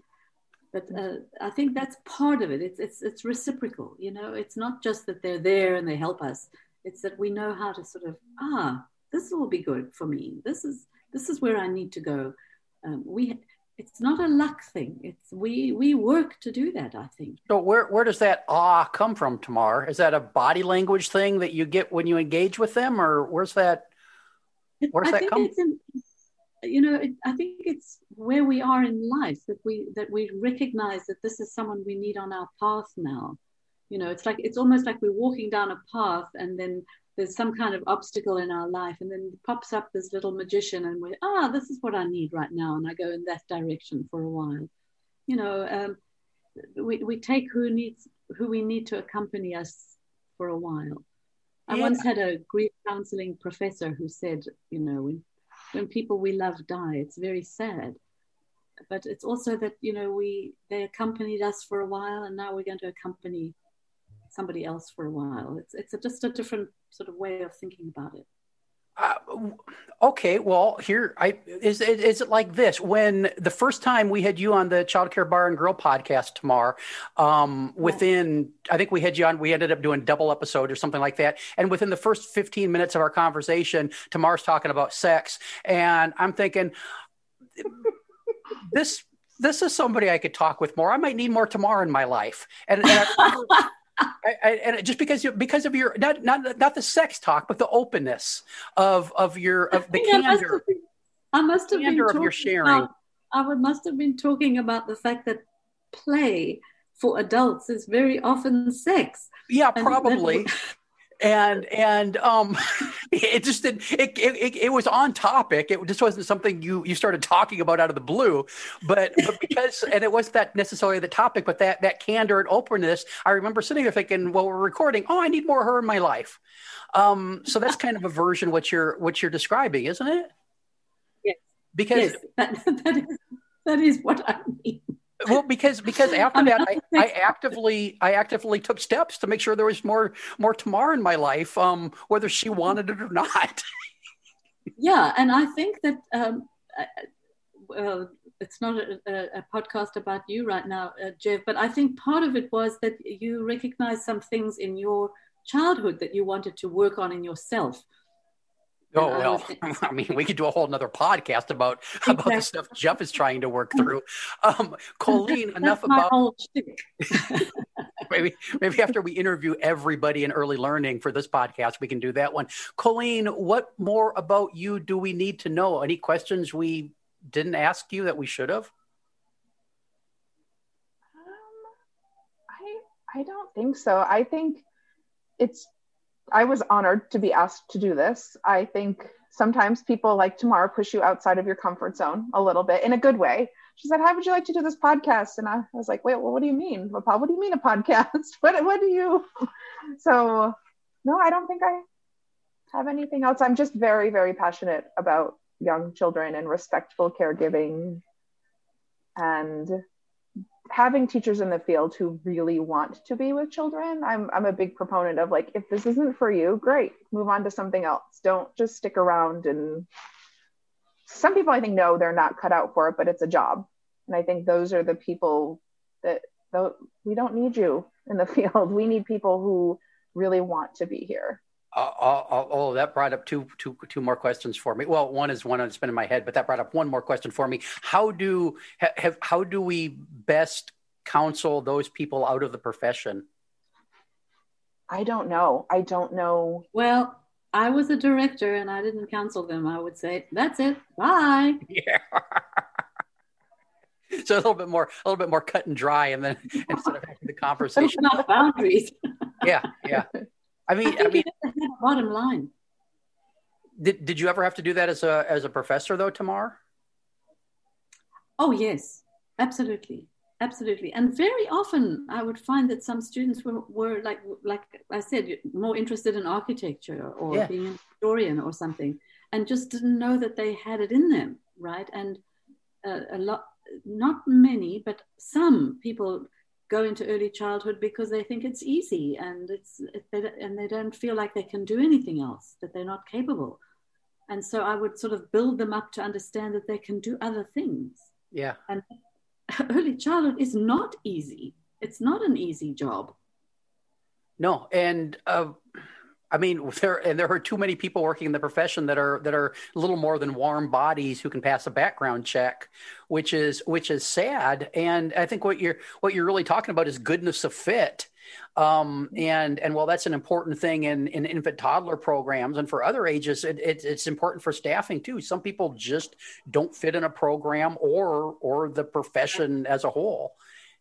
But uh, I think that's part of it. It's, it's, it's reciprocal, you know, it's not just that they're there and they help us it's that we know how to sort of ah, this will be good for me. This is this is where I need to go. Um, we it's not a luck thing. It's we we work to do that. I think. So where where does that ah come from, Tamar? Is that a body language thing that you get when you engage with them, or where's that? Where's I that come? In, you know, it, I think it's where we are in life that we that we recognize that this is someone we need on our path now you know it's like it's almost like we're walking down a path and then there's some kind of obstacle in our life and then pops up this little magician and we're ah this is what i need right now. And i go in that direction for a while. You know um, we, we take who needs who we need to accompany us for a while. I yeah. once had a grief counseling professor who said you know when when people we love die it's very sad. But it's also that you know we they accompanied us for a while and now we're going to accompany somebody else for a while. It's it's a, just a different sort of way of thinking about it. Uh, okay, well, here I is it is it like this? When the first time we had you on the Child Care Bar and Grill podcast, Tamar, um, within I think we had you on, we ended up doing double episode or something like that, and within the first fifteen minutes of our conversation, Tamar's talking about sex, and I'm thinking this this is somebody I could talk with more. I might need more Tamar in my life, and, and I, [LAUGHS] I, I, and just because you because of your not not not the sex talk, but the openness of of your of the candor. I must have been talking your sharing. about, I would must have been talking about the fact that play for adults is very often sex. Yeah, probably. And and um [LAUGHS] it just did it, it it was on topic. It just wasn't something you you started talking about out of the blue. But but because [LAUGHS] and it wasn't that necessarily the topic but that that candor and openness i remember sitting there thinking while we're recording. Oh i need more of her in my life. Um so that's kind of a version what you're what you're describing isn't it? Yes. because Yes, [LAUGHS] that, that is that is what I mean. Well because because [LAUGHS] after that I, [LAUGHS] I actively i actively took steps to make sure there was more more tamar in my life um whether she wanted it or not [LAUGHS] Yeah, and I think that um, uh, well, it's not a, a, a podcast about you right now, uh, Jeff, but I think part of it was that you recognized some things in your childhood that you wanted to work on in yourself. Oh well, [LAUGHS] I mean, we could do a whole nother podcast about about the stuff Jeff is trying to work [LAUGHS] through. Um, Colleen, enough That's my about [LAUGHS] maybe maybe after we interview everybody in early learning for this podcast, we can do that one. Colleen, what more about you do we need to know? Any questions we didn't ask you that we should have? Um, I I don't think so. I think it's I was honored to be asked to do this. I think sometimes people like Tamara push you outside of your comfort zone a little bit in a good way. She said, "How would you like to do this podcast?" And I was like, "Wait, well, what do you mean? Well, what do you mean a podcast? [LAUGHS] what what do you?" [LAUGHS] So, no, I don't think I have anything else. I'm just very very passionate about young children and respectful caregiving and having teachers in the field who really want to be with children i'm i'm a big proponent of like if this isn't for you great move on to something else. Don't just stick around and some people i think know they're not cut out for it but it's a job. And i think those are the people that though we don't need you in the [LAUGHS] field. We need people who really want to be here Uh, oh, oh, oh, that brought up two, two, two more questions for me. Well, one is one that's been in my head, but that brought up one more question for me. How do ha- have how do we best counsel those people out of the profession? i don't know i don't know Well, I was a director and I didn't counsel them. I would say, that's it. Bye. [LAUGHS] Yeah. so a little bit more, a little bit more cut and dry, and then [LAUGHS] instead of having the [LAUGHS] conversation, boundaries. yeah, yeah. I I mean, think I mean, you have to bottom line. did did you ever have to do that as a as a professor though, Tamar? Oh, yes, absolutely. Absolutely. And very often I would find that some students were, were like, like I said, more interested in architecture or Yeah. being a historian or something, and just didn't know that they had it in them, right? And uh, a lot, not many, but some people go into early childhood because they think it's easy and it's and they don't feel like they can do anything else, that they're not capable. And so I would sort of build them up to understand that they can do other things Yeah. and [LAUGHS] early childhood is not easy it's not an easy job No, and uh, I mean there and there are too many people working in the profession that are that are little more than warm bodies who can pass a background check, which is which is sad. And I think what you're what you're really talking about is goodness of fit. Um, and and while that's an important thing in, in infant toddler programs and for other ages, it, it, it's important for staffing too. Some people just don't fit in a program or or the profession as a whole,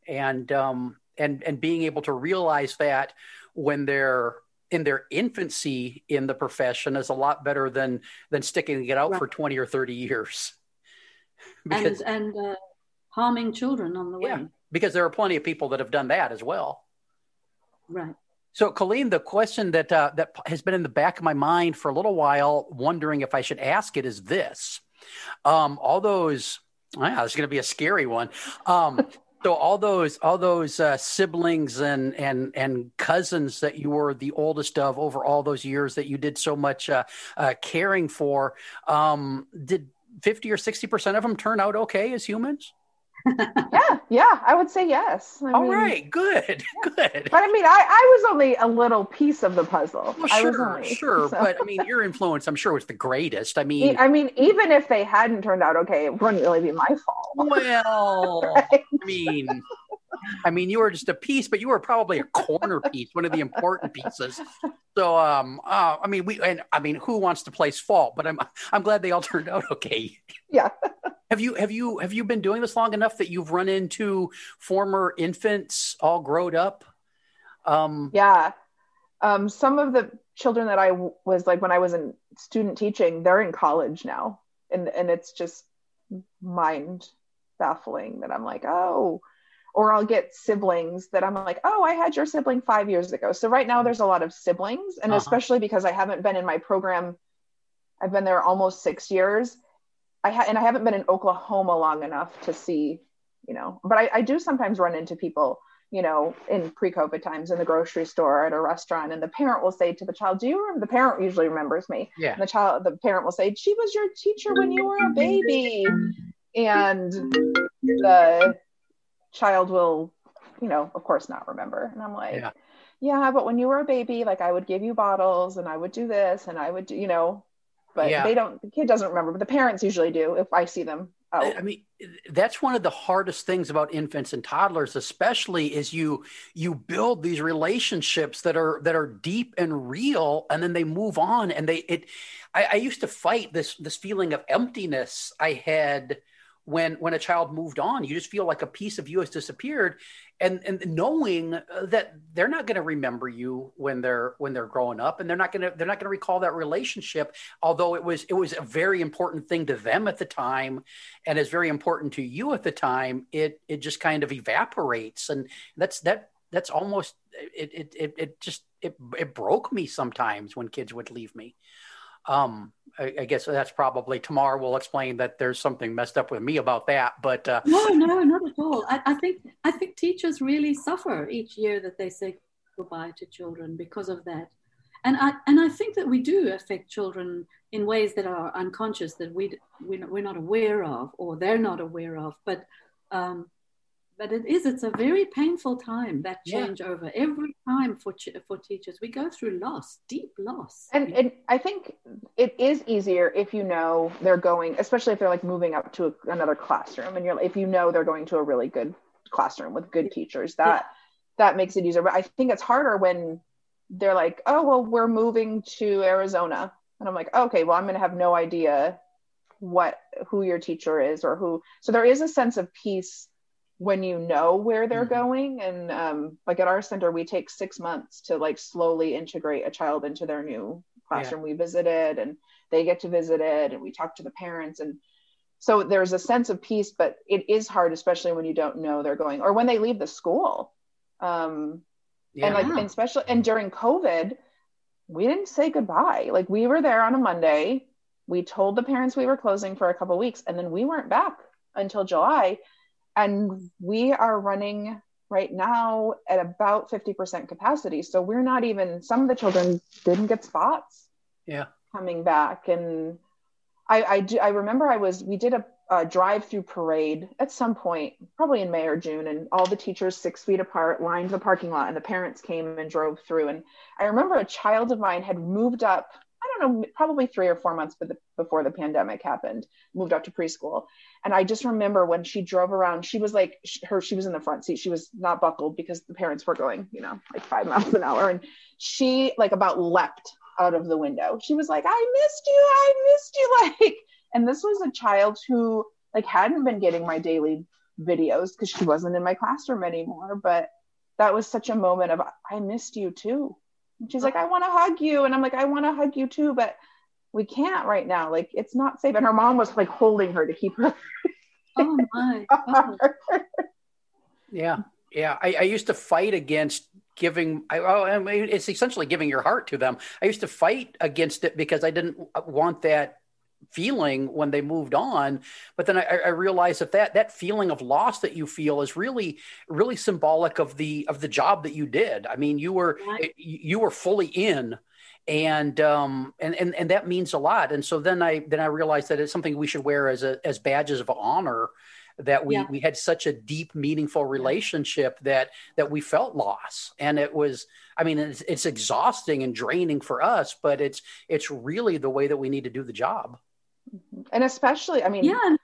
and um, and and being able to realize that when they're in their infancy in the profession is a lot better than than sticking it out Right. for 20 or 30 years. [LAUGHS] Because and and uh, harming children on the way. Yeah. because there are plenty of people that have done that as well. Right. So colleen the question that uh, that has been in the back of my mind for a little while wondering if i should ask it is this. Um, all those this is going to be a scary one. Um, so all those all those uh, siblings and and and cousins that you were the oldest of over all those years that you did so much uh, uh, caring for um, did 50 or 60 percent of them turn out okay as humans [LAUGHS] yeah yeah i would say yes. I all mean- right good good. But i mean I, I was only a little piece of the puzzle. Well, sure only- sure so- but i mean your influence i'm sure was the greatest. I mean I mean, even if they hadn't turned out okay, it wouldn't really be my fault. well [LAUGHS] Right? I mean, I mean, you were just a piece, but you were probably a corner [LAUGHS] piece, one of the important pieces. So, um, uh, I mean, we, and I mean, who wants to place fault? But I'm, I'm glad they all [LAUGHS] turned out okay. Yeah. have you, have you, have you been doing this long enough that you've run into former infants all grown up? Um, yeah. Um, some of the children that I w- was like when I was in student teaching, they're in college now, and and it's just mind baffling that I'm like, oh, or I'll get siblings that I'm like, oh, I had your sibling five years ago. So right now there's a lot of siblings, and uh-huh. especially because I haven't been in my program, I've been there almost six years. I ha- and I haven't been in Oklahoma long enough to see, you know, but I, I do sometimes run into people, you know, in pre-COVID times in the grocery store at a restaurant, and the parent will say to the child, "Do you remember?" The parent usually remembers me. Yeah. And the child, the parent will say, "She was your teacher when you were a baby," and the child will, you know, of course not remember. And I'm like, yeah. yeah, but when you were a baby, like I would give you bottles and I would do this and I would do, you know, but yeah. they don't, the kid doesn't remember, but the parents usually do if I see them. Out. I mean, that's one of the hardest things about infants and toddlers, especially is you you build these relationships that are that are deep and real, and then they move on, and they it. I, I used to fight this this feeling of emptiness I had when when a child moved on you just feel like a piece of you has disappeared. And and knowing that they're not going to remember you when they're when they're growing up and they're not going to they're not going to recall that relationship although it was it was a very important thing to them at the time and is very important to you at the time it it just kind of evaporates. And that's that that's almost it it it, it just it, it broke me sometimes when kids would leave me um I, I, guess that's probably Tamar will explain that there's something messed up with me about that. But uh, no, no, not at all. I, I, think I think teachers really suffer each year that they say goodbye to children because of that, and I and I think that we do affect children in ways that are unconscious that we we're not aware of or they're not aware of. But um, but it is it's a very painful time that changeover yeah. every time for for teachers. We go through loss deep loss. And, and i think it is easier if you know they're going especially if they're like moving up to a, another classroom and you're if you know they're going to a really good classroom with good teachers that yeah. that makes it easier. But i think it's harder when they're like oh well we're moving to arizona. And i'm like okay well i'm going to have no idea what who your teacher is or who so there is a sense of peace when you know where they're mm-hmm. going. And um, like at our center we take six months to like slowly integrate a child into their new classroom. Yeah. we visited and they get to visit it and we talk to the parents. And so there's a sense of peace but it is hard especially when you don't know they're going or when they leave the school. Um, yeah. and like and especially and during covid we didn't say goodbye. Like we were there on a monday. We told the parents we were closing for a couple weeks and then we weren't back until july and we are running right now at about 50% capacity. So we're not even some of the children didn't get spots yeah. coming back. And i i do i remember i was we did a, a drive through parade at some point probably in may or june and all the teachers six feet apart lined the parking lot and the parents came and drove through. And i remember a child of mine had moved up don't know, probably three or four months before the pandemic happened, moved up to preschool. And I just remember when she drove around, she was like, her, she was in the front seat. She was not buckled because the parents were going, you know, like five miles an hour. And she like about leapt out of the window. She was like, I missed you. I missed you. [LAUGHS] Like, and this was a child who like hadn't been getting my daily videos because she wasn't in my classroom anymore. But that was such a moment of, I missed you too and she's like, I want to hug you. And I'm like, I want to hug you too, but we can't right now. Like, it's not safe. And her mom was like holding her to keep her. oh my. [LAUGHS] Oh. yeah. Yeah. I, I, used to fight against giving, I, oh, I mean, it's essentially giving your heart to them. I used to fight against it because I didn't want that feeling when they moved on but then I, I, realized that, that that feeling of loss that you feel is really really symbolic of the of the job that you did. I mean you were right. you were fully in and um and, and and that means a lot. And so then i then i realized that it's something we should wear as a as badges of honor that we yeah. we had such a deep meaningful relationship that that we felt loss. And it was i mean it's, it's exhausting and draining for us but it's it's really the way that we need to do the job and especially i mean yeah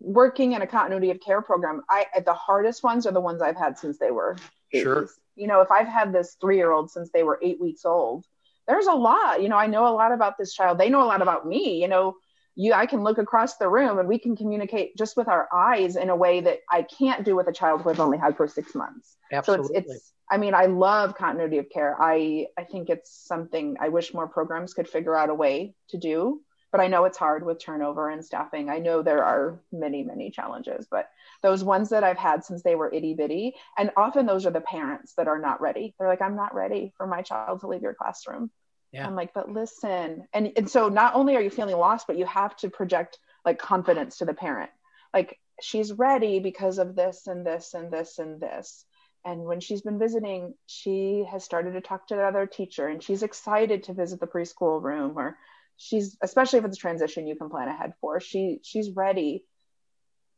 working in a continuity of care program i the hardest ones are the ones i've had since they were babies. sure. You know if i've had this three year old since they were eight weeks old there's a lot you know i know a lot about this child. They know a lot about me you know. You i can look across the room and we can communicate just with our eyes in a way that i can't do with a child who i've only had for six months. Absolutely. so it's it's i mean i love continuity of care. I i think it's something i wish more programs could figure out a way to do but i know it's hard with turnover and staffing i know there are many many challenges but those ones that i've had since they were itty bitty and often those are the parents that are not ready they're like i'm not ready for my child to leave your classroom yeah. I'm like, but listen. And, and so not only are you feeling lost, but you have to project like confidence to the parent. Like she's ready because of this and this and this and this. And when she's been visiting, she has started to talk to the other teacher and she's excited to visit the preschool room or she's especially if it's a transition you can plan ahead for. She she's ready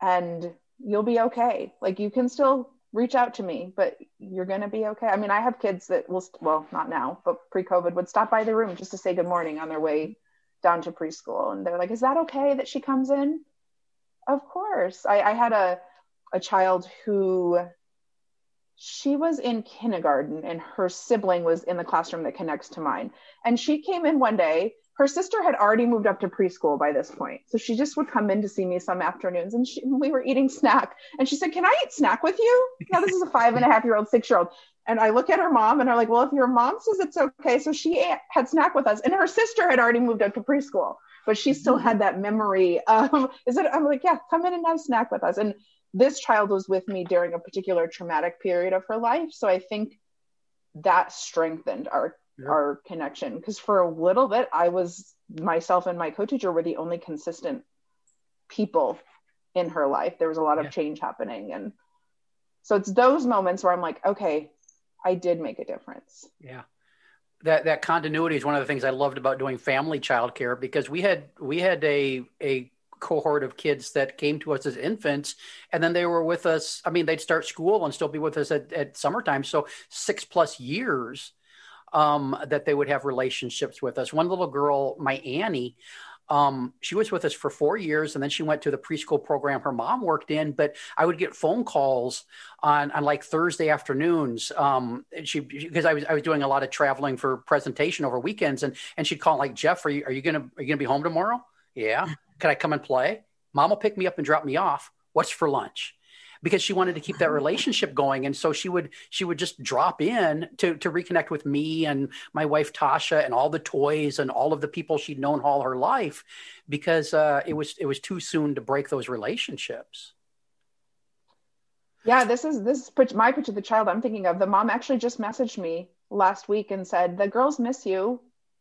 and you'll be okay. Like you can still reach out to me, but you're going to be okay. I mean, I have kids that will, well, not now, but pre COVID would stop by the room just to say good morning on their way down to preschool. And they're like, is that okay that she comes in? Of course. I, I had a, a child who she was in kindergarten and her sibling was in the classroom that connects to mine. And she came in one day her sister had already moved up to preschool by this point. So she just would come in to see me some afternoons and she, we were eating snack. And she said, Can I eat snack with you? Now, this is a five and a half year old, six year old. And I look at her mom and I'm like, Well, if your mom says it's okay. So she had snack with us. And her sister had already moved up to preschool, but she still had that memory of, Is it? I'm like, Yeah, come in and have snack with us. And this child was with me during a particular traumatic period of her life. So I think that strengthened our our connection. Because for a little bit i was myself and my co-teacher were the only consistent people in her life. There was a lot of yeah. change happening. And so it's those moments where i'm like okay i did make a difference. Yeah. That that continuity is one of the things i loved about doing family childcare because we had we had a a cohort of kids that came to us as infants and then they were with us i mean they'd start school and still be with us at, at summertime. So six plus years um, that they would have relationships with us. One little girl, my Annie, um, she was with us for four years and then she went to the preschool program her mom worked in but i would get phone calls on, on like thursday afternoons um, she because I was, I was doing a lot of traveling for presentation over weekends and and she'd call like jeff are you, are you gonna are you gonna be home tomorrow? Yeah. Can i come and play? Mom will pick me up and drop me off. What's for lunch because she wanted to keep that relationship going. And so she would she would just drop in to to reconnect with me and my wife tasha and all the toys and all of the people she'd known all her life because uh, it was it was too soon to break those relationships. Yeah this is this is my picture of the child i'm thinking of. The mom actually just messaged me last week and said the girls miss you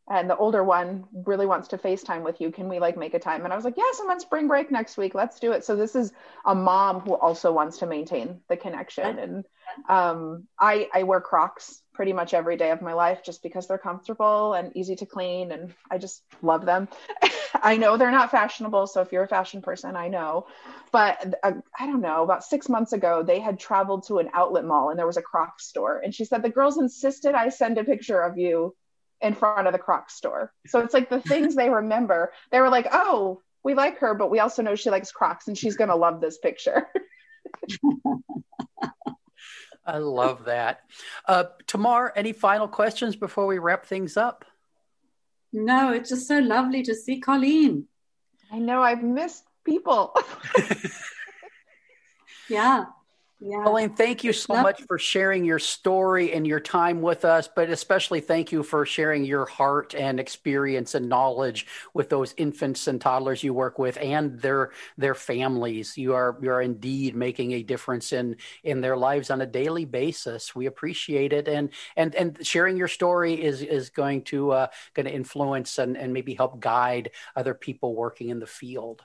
and the older one really wants to FaceTime with you. Can we like make a time? And I was like, yes, I'm on spring break next week. Let's do it. So this is a mom who also wants to maintain the connection. And um, I, I wear Crocs pretty much every day of my life just because they're comfortable and easy to clean. And I just love them. [LAUGHS] I know they're not fashionable. So if you're a fashion person, I know. But uh, I don't know, about six months ago, they had traveled to an outlet mall and there was a Crocs store. And she said, the girls insisted I send a picture of you in front of the Crocs store. So it's like the things they remember. They were like, oh, we like her, but we also know she likes Crocs and she's going to love this picture. [LAUGHS] I love that. Uh, Tamar, any final questions before we wrap things up? No, it's just so lovely to see Colleen. I know I've missed people. [LAUGHS] [LAUGHS] yeah. Yeah. Colleen, thank you so much for sharing your story and your time with us, but especially thank you for sharing your heart and experience and knowledge with those infants and toddlers you work with and their their families. You are you are indeed making a difference in in their lives on a daily basis. We appreciate it, and and and sharing your story is is going to uh, going to influence and and maybe help guide other people working in the field.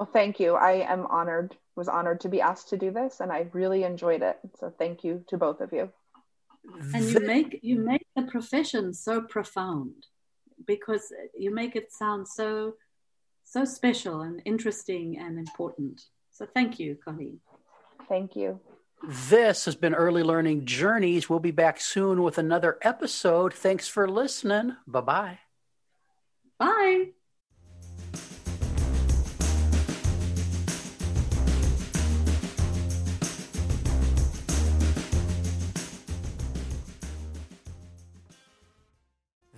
Well, thank you. I am honored, was honored to be asked to do this, and I really enjoyed it. So thank you to both of you. And you make you make the profession so profound because you make it sound so so special and interesting and important. So thank you, Colleen. Thank you. This has been Early Learning Journeys. We'll be back soon with another episode. Thanks for listening. Bye-bye. Bye.